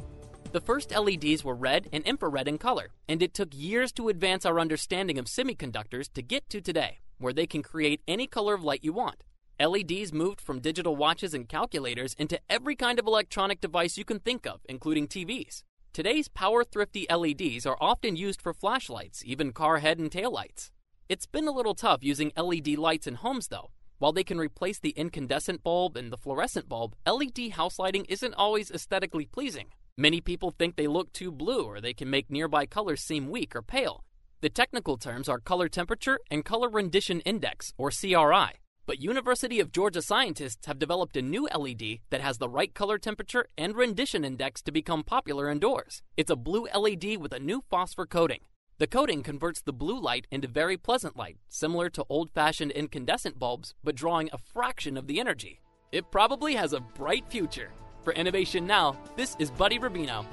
The first LEDs were red and infrared in color, and it took years to advance our understanding of semiconductors to get to today, where they can create any color of light you want. LEDs moved from digital watches and calculators into every kind of electronic device you can think of, including TVs. Today's power thrifty LEDs are often used for flashlights, even car head and tail lights. It's been a little tough using LED lights in homes, though. While they can replace the incandescent bulb and the fluorescent bulb, LED house lighting isn't always aesthetically pleasing. Many people think they look too blue or they can make nearby colors seem weak or pale. The technical terms are color temperature and color rendition index, or CRI. But University of Georgia scientists have developed a new LED that has the right color temperature and rendition index to become popular indoors. It's a blue LED with a new phosphor coating. The coating converts the blue light into very pleasant light, similar to old fashioned incandescent bulbs, but drawing a fraction of the energy. It probably has a bright future. For Innovation Now, this is Buddy Rubino.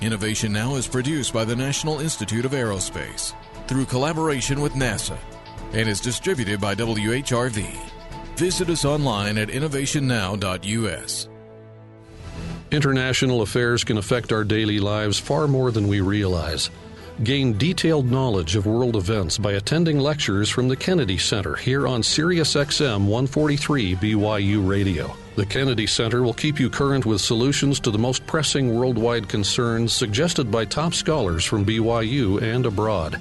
Innovation Now is produced by the National Institute of Aerospace through collaboration with NASA and is distributed by WHRV. Visit us online at innovationnow.us. International affairs can affect our daily lives far more than we realize. Gain detailed knowledge of world events by attending lectures from the Kennedy Center here on SiriusXM 143 BYU Radio. The Kennedy Center will keep you current with solutions to the most pressing worldwide concerns suggested by top scholars from BYU and abroad.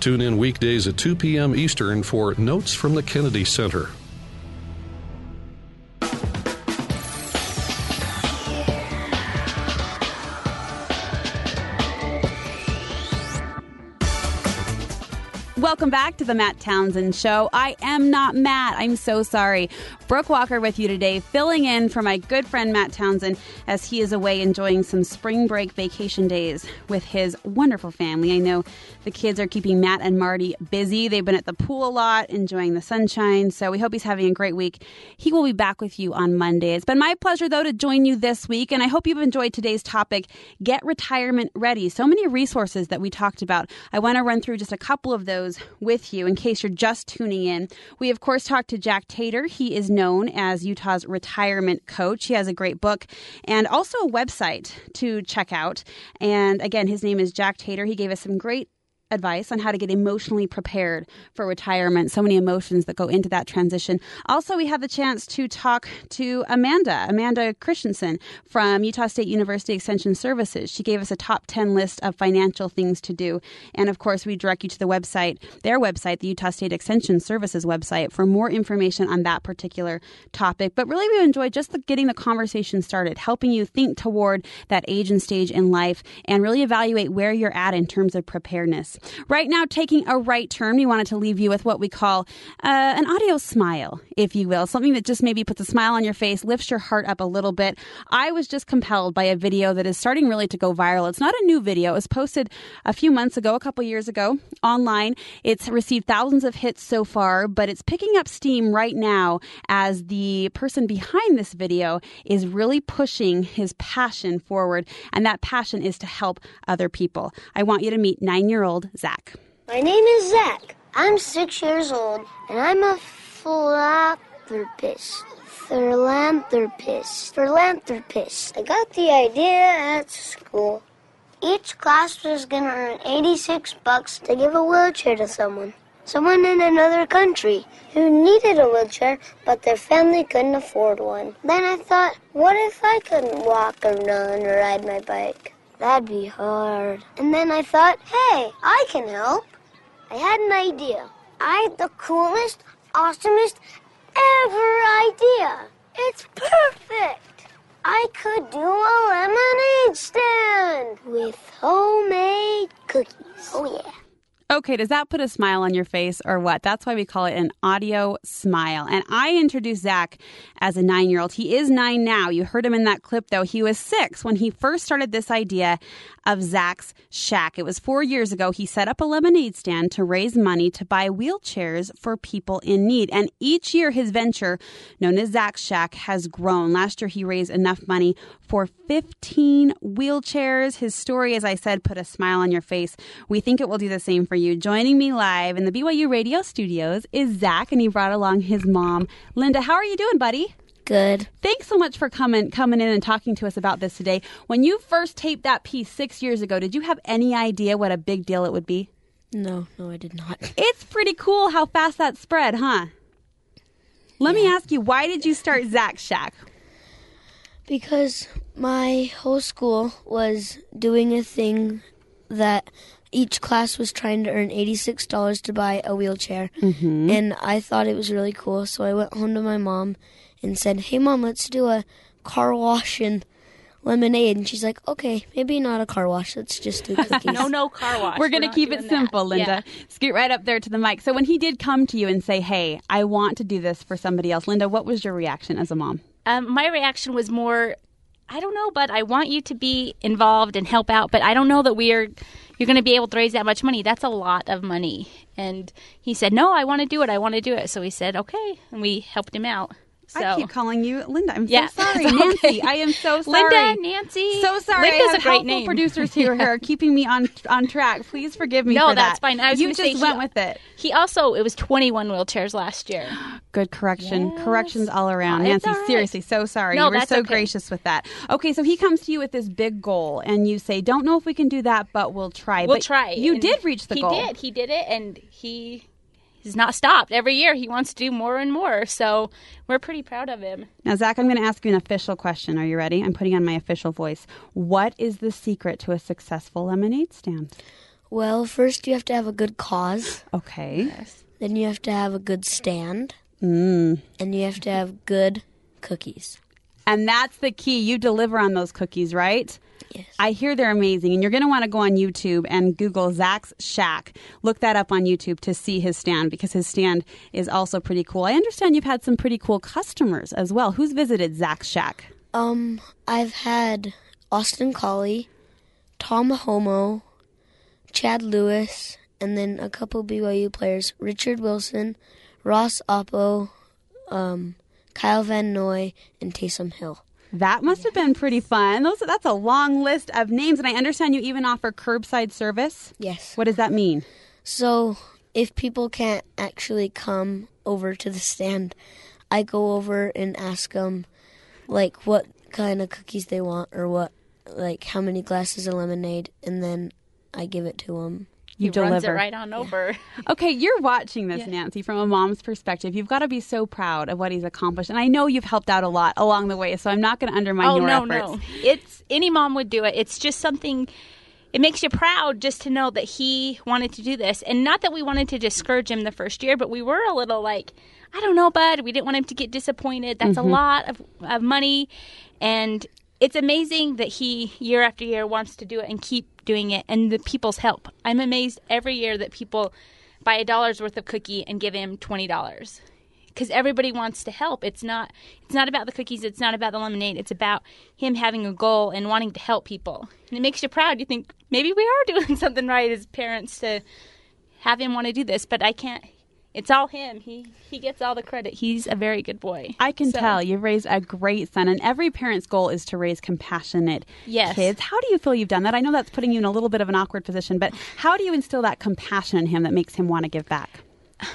Tune in weekdays at 2 p.m. Eastern for Notes from the Kennedy Center. Welcome back to the Matt Townsend Show. I am not Matt. I'm so sorry. Brooke Walker with you today, filling in for my good friend Matt Townsend as he is away enjoying some spring break vacation days with his wonderful family. I know the kids are keeping Matt and Marty busy. They've been at the pool a lot, enjoying the sunshine. So we hope he's having a great week. He will be back with you on Monday. It's been my pleasure, though, to join you this week. And I hope you've enjoyed today's topic Get Retirement Ready. So many resources that we talked about. I want to run through just a couple of those with you in case you're just tuning in. We, of course, talked to Jack Tatar. He is known as Utah's retirement coach. He has a great book and also a website to check out. And again, his name is Jack Tatar. He gave us some great advice on how to get emotionally prepared for retirement. So many emotions that go into that transition. Also, we had the chance to talk to Amanda, Amanda Christensen from Utah State University Extension Services. She gave us a top 10 list of financial things to do. And of course, we direct you to the website, their website, the Utah State Extension Services website, for more information on that particular topic. But really, we enjoyed just the, getting the conversation started, helping you think toward that age and stage in life and really evaluate where you're at in terms of preparedness. Right now, taking a right turn, we wanted to leave you with what we call uh, an audio smile, if you will, something that just maybe puts a smile on your face, lifts your heart up a little bit. I was just compelled by a video that is starting really to go viral. It's not a new video. It was posted a few months ago, a couple years ago, online. It's received thousands of hits so far, but it's picking up steam right now as the person behind this video is really pushing his passion forward, and that passion is to help other people. I want you to meet nine year old Zach. My name is Zach. I'm six years old, and I'm a philanthropist. Philanthropist. Philanthropist. I got the idea at school. Each class was gonna earn 86 bucks to give a wheelchair to someone. Someone in another country who needed a wheelchair, but their family couldn't afford one. Then I thought, what if I couldn't walk or run or ride my bike? That'd be hard. And then I thought, hey, I can help. I had an idea. I had the coolest, awesomest ever idea. It's perfect. I could do a lemonade stand with homemade cookies. Oh, yeah. Okay, does that put a smile on your face or what? That's why we call it an audio smile. And I introduced Zach as a nine year old. He is nine now. You heard him in that clip, though. He was six when he first started this idea of Zach's Shack. It was four years ago. He set up a lemonade stand to raise money to buy wheelchairs for people in need. And each year, his venture, known as Zach's Shack, has grown. Last year, he raised enough money for 15 wheelchairs. His story, as I said, put a smile on your face. We think it will do the same for you. Joining me live in the BYU radio studios is Zach, and he brought along his mom, Linda. How are you doing, buddy? Good. Thanks so much for coming coming in and talking to us about this today. When you first taped that piece six years ago, did you have any idea what a big deal it would be? No, no, I did not. It's pretty cool how fast that spread, huh? Let me ask you, why did you start Zach Shack? Because my whole school was doing a thing that each class was trying to earn $86 to buy a wheelchair. Mhm. And I thought it was really cool. So I went home to my mom and said, Hey, mom, let's do a car wash and lemonade. And she's like, Okay, maybe not a car wash. Let's just do cookies. no, no car wash. We're going to keep it simple, that. Linda. Scoot right up there to the mic. So when he did come to you and say, "Hey, I want to do this for somebody else," Linda, what was your reaction as a mom? Um, my reaction was more, I don't know, but I want you to be involved and help out. But I don't know that we are. You're going to be able to raise that much money. That's a lot of money. And he said, "No, I want to do it. I want to do it." So we said, "Okay," and we helped him out. So I keep calling you Linda. I'm Yeah, so sorry, okay. Nancy. I am so sorry. Linda, Nancy. So sorry. Linda's I have a great name. producers here who are keeping me on on track. Please forgive me no, for that's that. fine. I was you just say went he, with it. He also it was 21 wheelchairs last year. Good correction. Corrections all around. Oh, Nancy, all right. seriously, so sorry. No, you were so okay. gracious with that. Okay, so he comes to you with this big goal, and you say, "Don't know if we can do that, but we'll try." We'll But try. You And did reach the he goal. He did. He did it, and he he's not stopped. Every year he wants to do more and more. So we're pretty proud of him. Now, Zach, I'm going to ask you an official question. Are you ready? I'm putting on my official voice. What is the secret to a successful lemonade stand? Well, first you have to have a good cause. Okay. Then you have to have a good stand. Mm. And you have to have good cookies. And that's the key. You deliver on those cookies, right? Yes. I hear they're amazing. And you're going to want to go on YouTube and Google Zach's Shack. Look that up on YouTube to see his stand because his stand is also pretty cool. I understand you've had some pretty cool customers as well. Who's visited Zach's Shack? Um, I've had Austin Collie, Tom Holmoe, Chad Lewis, and then a couple BYU players: Richard Wilson, Ross Apo, um, Kyle Van Noy, and Taysom Hill. That must have been pretty fun. Those, that's a long list of names. And I understand you even offer curbside service. Yes. What does that mean? So, if people can't actually come over to the stand, I go over and ask them, like, what kind of cookies they want or what, like, how many glasses of lemonade, and then I give it to them. You he runs it deliver. right on over. Okay, you're watching this, Nancy, from a mom's perspective. You've got to be so proud of what he's accomplished. And I know you've helped out a lot along the way, so I'm not going to undermine oh your no, efforts. no. It's any mom would do it. It's just something it makes you proud just to know that he wanted to do this. And not that we wanted to discourage him the first year, but we were a little like, I don't know, bud. We didn't want him to get disappointed. That's Mhm. a lot of, of money. And it's amazing that he, year after year, wants to do it and keep doing it. And the people's help. I'm amazed every year that people buy a dollar's worth of cookie and give him $20 because everybody wants to help. It's not it's not about the cookies, it's not about the lemonade. It's about him having a goal and wanting to help people. And it makes you proud. You think maybe we are doing something right as parents to have him want to do this, but I can't it's all him. He he gets all the credit. He's a very good boy. I can So- tell you've raised a great son, and every parent's goal is to raise compassionate Yes. kids. How do you feel you've done that? I know that's putting you in a little bit of an awkward position, but how do you instill that compassion in him that makes him want to give back?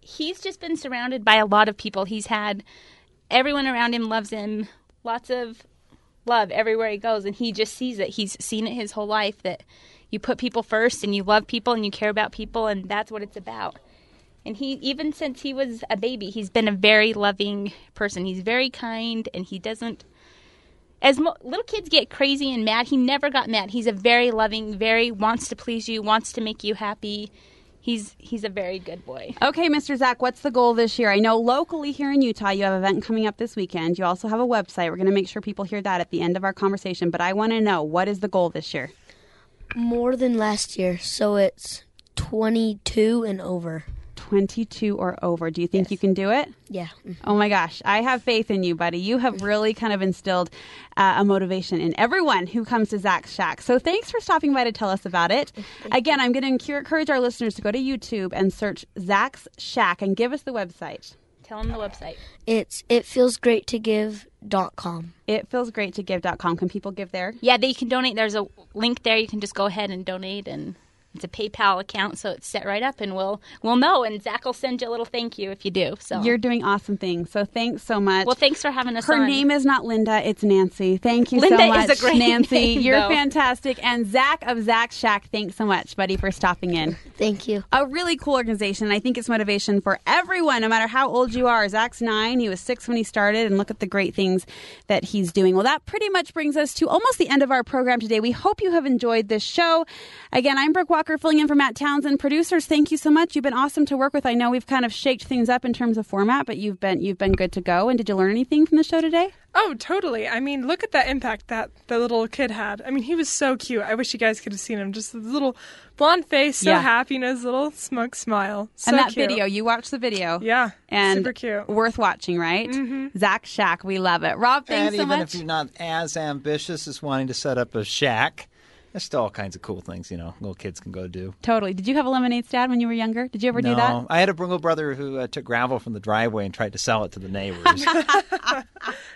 he's just been surrounded by a lot of people. He's had everyone around him loves him. Lots of love everywhere he goes, and he just sees it. He's seen it his whole life that you put people first, and you love people, and you care about people, and that's what it's about. And he, even since he was a baby, he's been a very loving person. He's very kind, and he doesn't. As mo- little kids get crazy and mad, he never got mad. He's a very loving, very wants to please you, wants to make you happy. He's he's a very good boy. Okay, Mr. Zach, what's the goal this year? I know locally here in Utah, you have an event coming up this weekend. You also have a website. We're going to make sure people hear that at the end of our conversation. But I want to know what is the goal this year? More than last year, so it's 22 and over. 22 or over. Do you think you can do it? Yeah. Oh my gosh, I have faith in you, buddy. You have really kind of instilled uh, a motivation in everyone who comes to Zach's Shack. So thanks for stopping by to tell us about it. Again, I'm going to encourage our listeners to go to YouTube and search Zach's Shack and give us the website. Tell them the website. It's it feels great to give.com. It feels great to give.com. Can people give there? Yeah, they can donate. There's a link there. You can just go ahead and donate, and it's a PayPal account, so it's set right up, and we'll we'll know. And Zach will send you a little thank you if you do. So You're doing awesome things. So thanks so much. well, thanks for having us. Her on. name is not Linda, it's Nancy. Thank you Linda so is much, a great Nancy. name, You're though. fantastic. And Zach of Zach Shack, thanks so much, buddy, for stopping in. Thank you. A really cool organization. I think it's motivation for everyone, no matter how old you are. Zach's nine. He was six when he started, and look at the great things that he's doing. Well, that pretty much brings us to almost the end of our program today. We hope you have enjoyed this show. Again, I'm Brooke Walker, filling in for Matt Townsend. Producers, thank you so much. You've been awesome to work with. I know we've kind of shaked things up in terms of format, but you've been you've been good to go. And did you learn anything from the show today? Oh, totally. I mean, look at that impact that the little kid had. I mean, he was so cute. I wish you guys could have seen him. Just his little blonde face, so Yeah. happy, and his little smug smile. So and that cute. video, you watched the video. Yeah, And super cute. worth watching, right? Mhm. Zach Shack, we love it. Rob, thanks and so even if you're not as ambitious as wanting to set up a shack, there's still all kinds of cool things you know little kids can go do. Totally. Did you have a lemonade stand when you were younger? Did you ever no, do that? I had a little brother who uh, took gravel from the driveway and tried to sell it to the neighbors.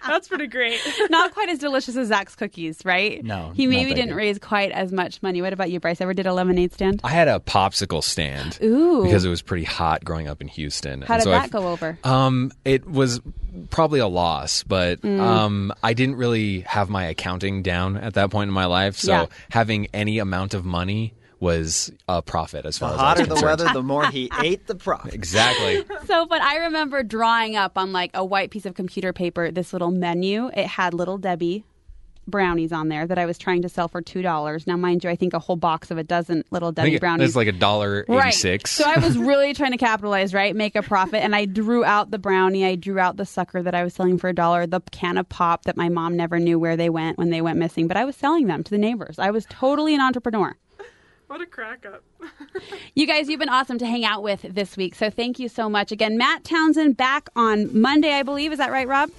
That's pretty great. Not quite as delicious as Zach's cookies, right? No, He maybe didn't good. raise quite as much money. What about you, Bryce? Ever did a lemonade stand? I had a popsicle stand. Ooh. Because it was pretty hot growing up in Houston. How And did so that I've- go over? Um, it was probably a loss, but Mm. um, I didn't really have my accounting down at that point in my life. So Yeah. having any amount of money was a profit as The far as hotter I was the concerned. weather, the more he ate the profit. Exactly. So, but I remember drawing up on like a white piece of computer paper this little menu. It had Little Debbie brownies on there that I was trying to sell for two dollars. Now, mind you, I think a whole box of a dozen Little I Debbie think brownies. is like a dollar Right. eighty-six. So I was really trying to capitalize, right? Make a profit. And I drew out the brownie. I drew out the sucker that I was selling for a dollar, the can of pop that my mom never knew where they went when they went missing. But I was selling them to the neighbors. I was totally an entrepreneur. What a crack up. You guys, you've been awesome to hang out with this week. So thank you so much. Again, Matt Townsend back on Monday, I believe. Is that right, Rob?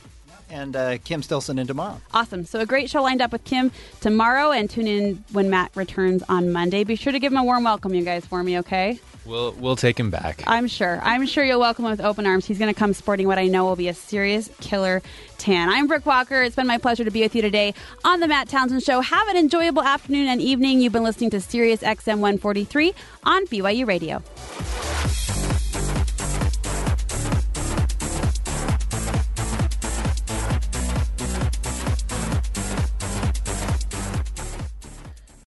And uh, Kim Stilson in tomorrow. Awesome. So a great show lined up with Kim tomorrow, and tune in when Matt returns on Monday. Be sure to give him a warm welcome, you guys, for me, okay? We'll we'll take him back. I'm sure. I'm sure you'll welcome him with open arms. He's going to come sporting what I know will be a serious killer tan. I'm Brooke Walker. It's been my pleasure to be with you today on the Matt Townsend Show. Have an enjoyable afternoon and evening. You've been listening to Sirius XM 143 on BYU Radio.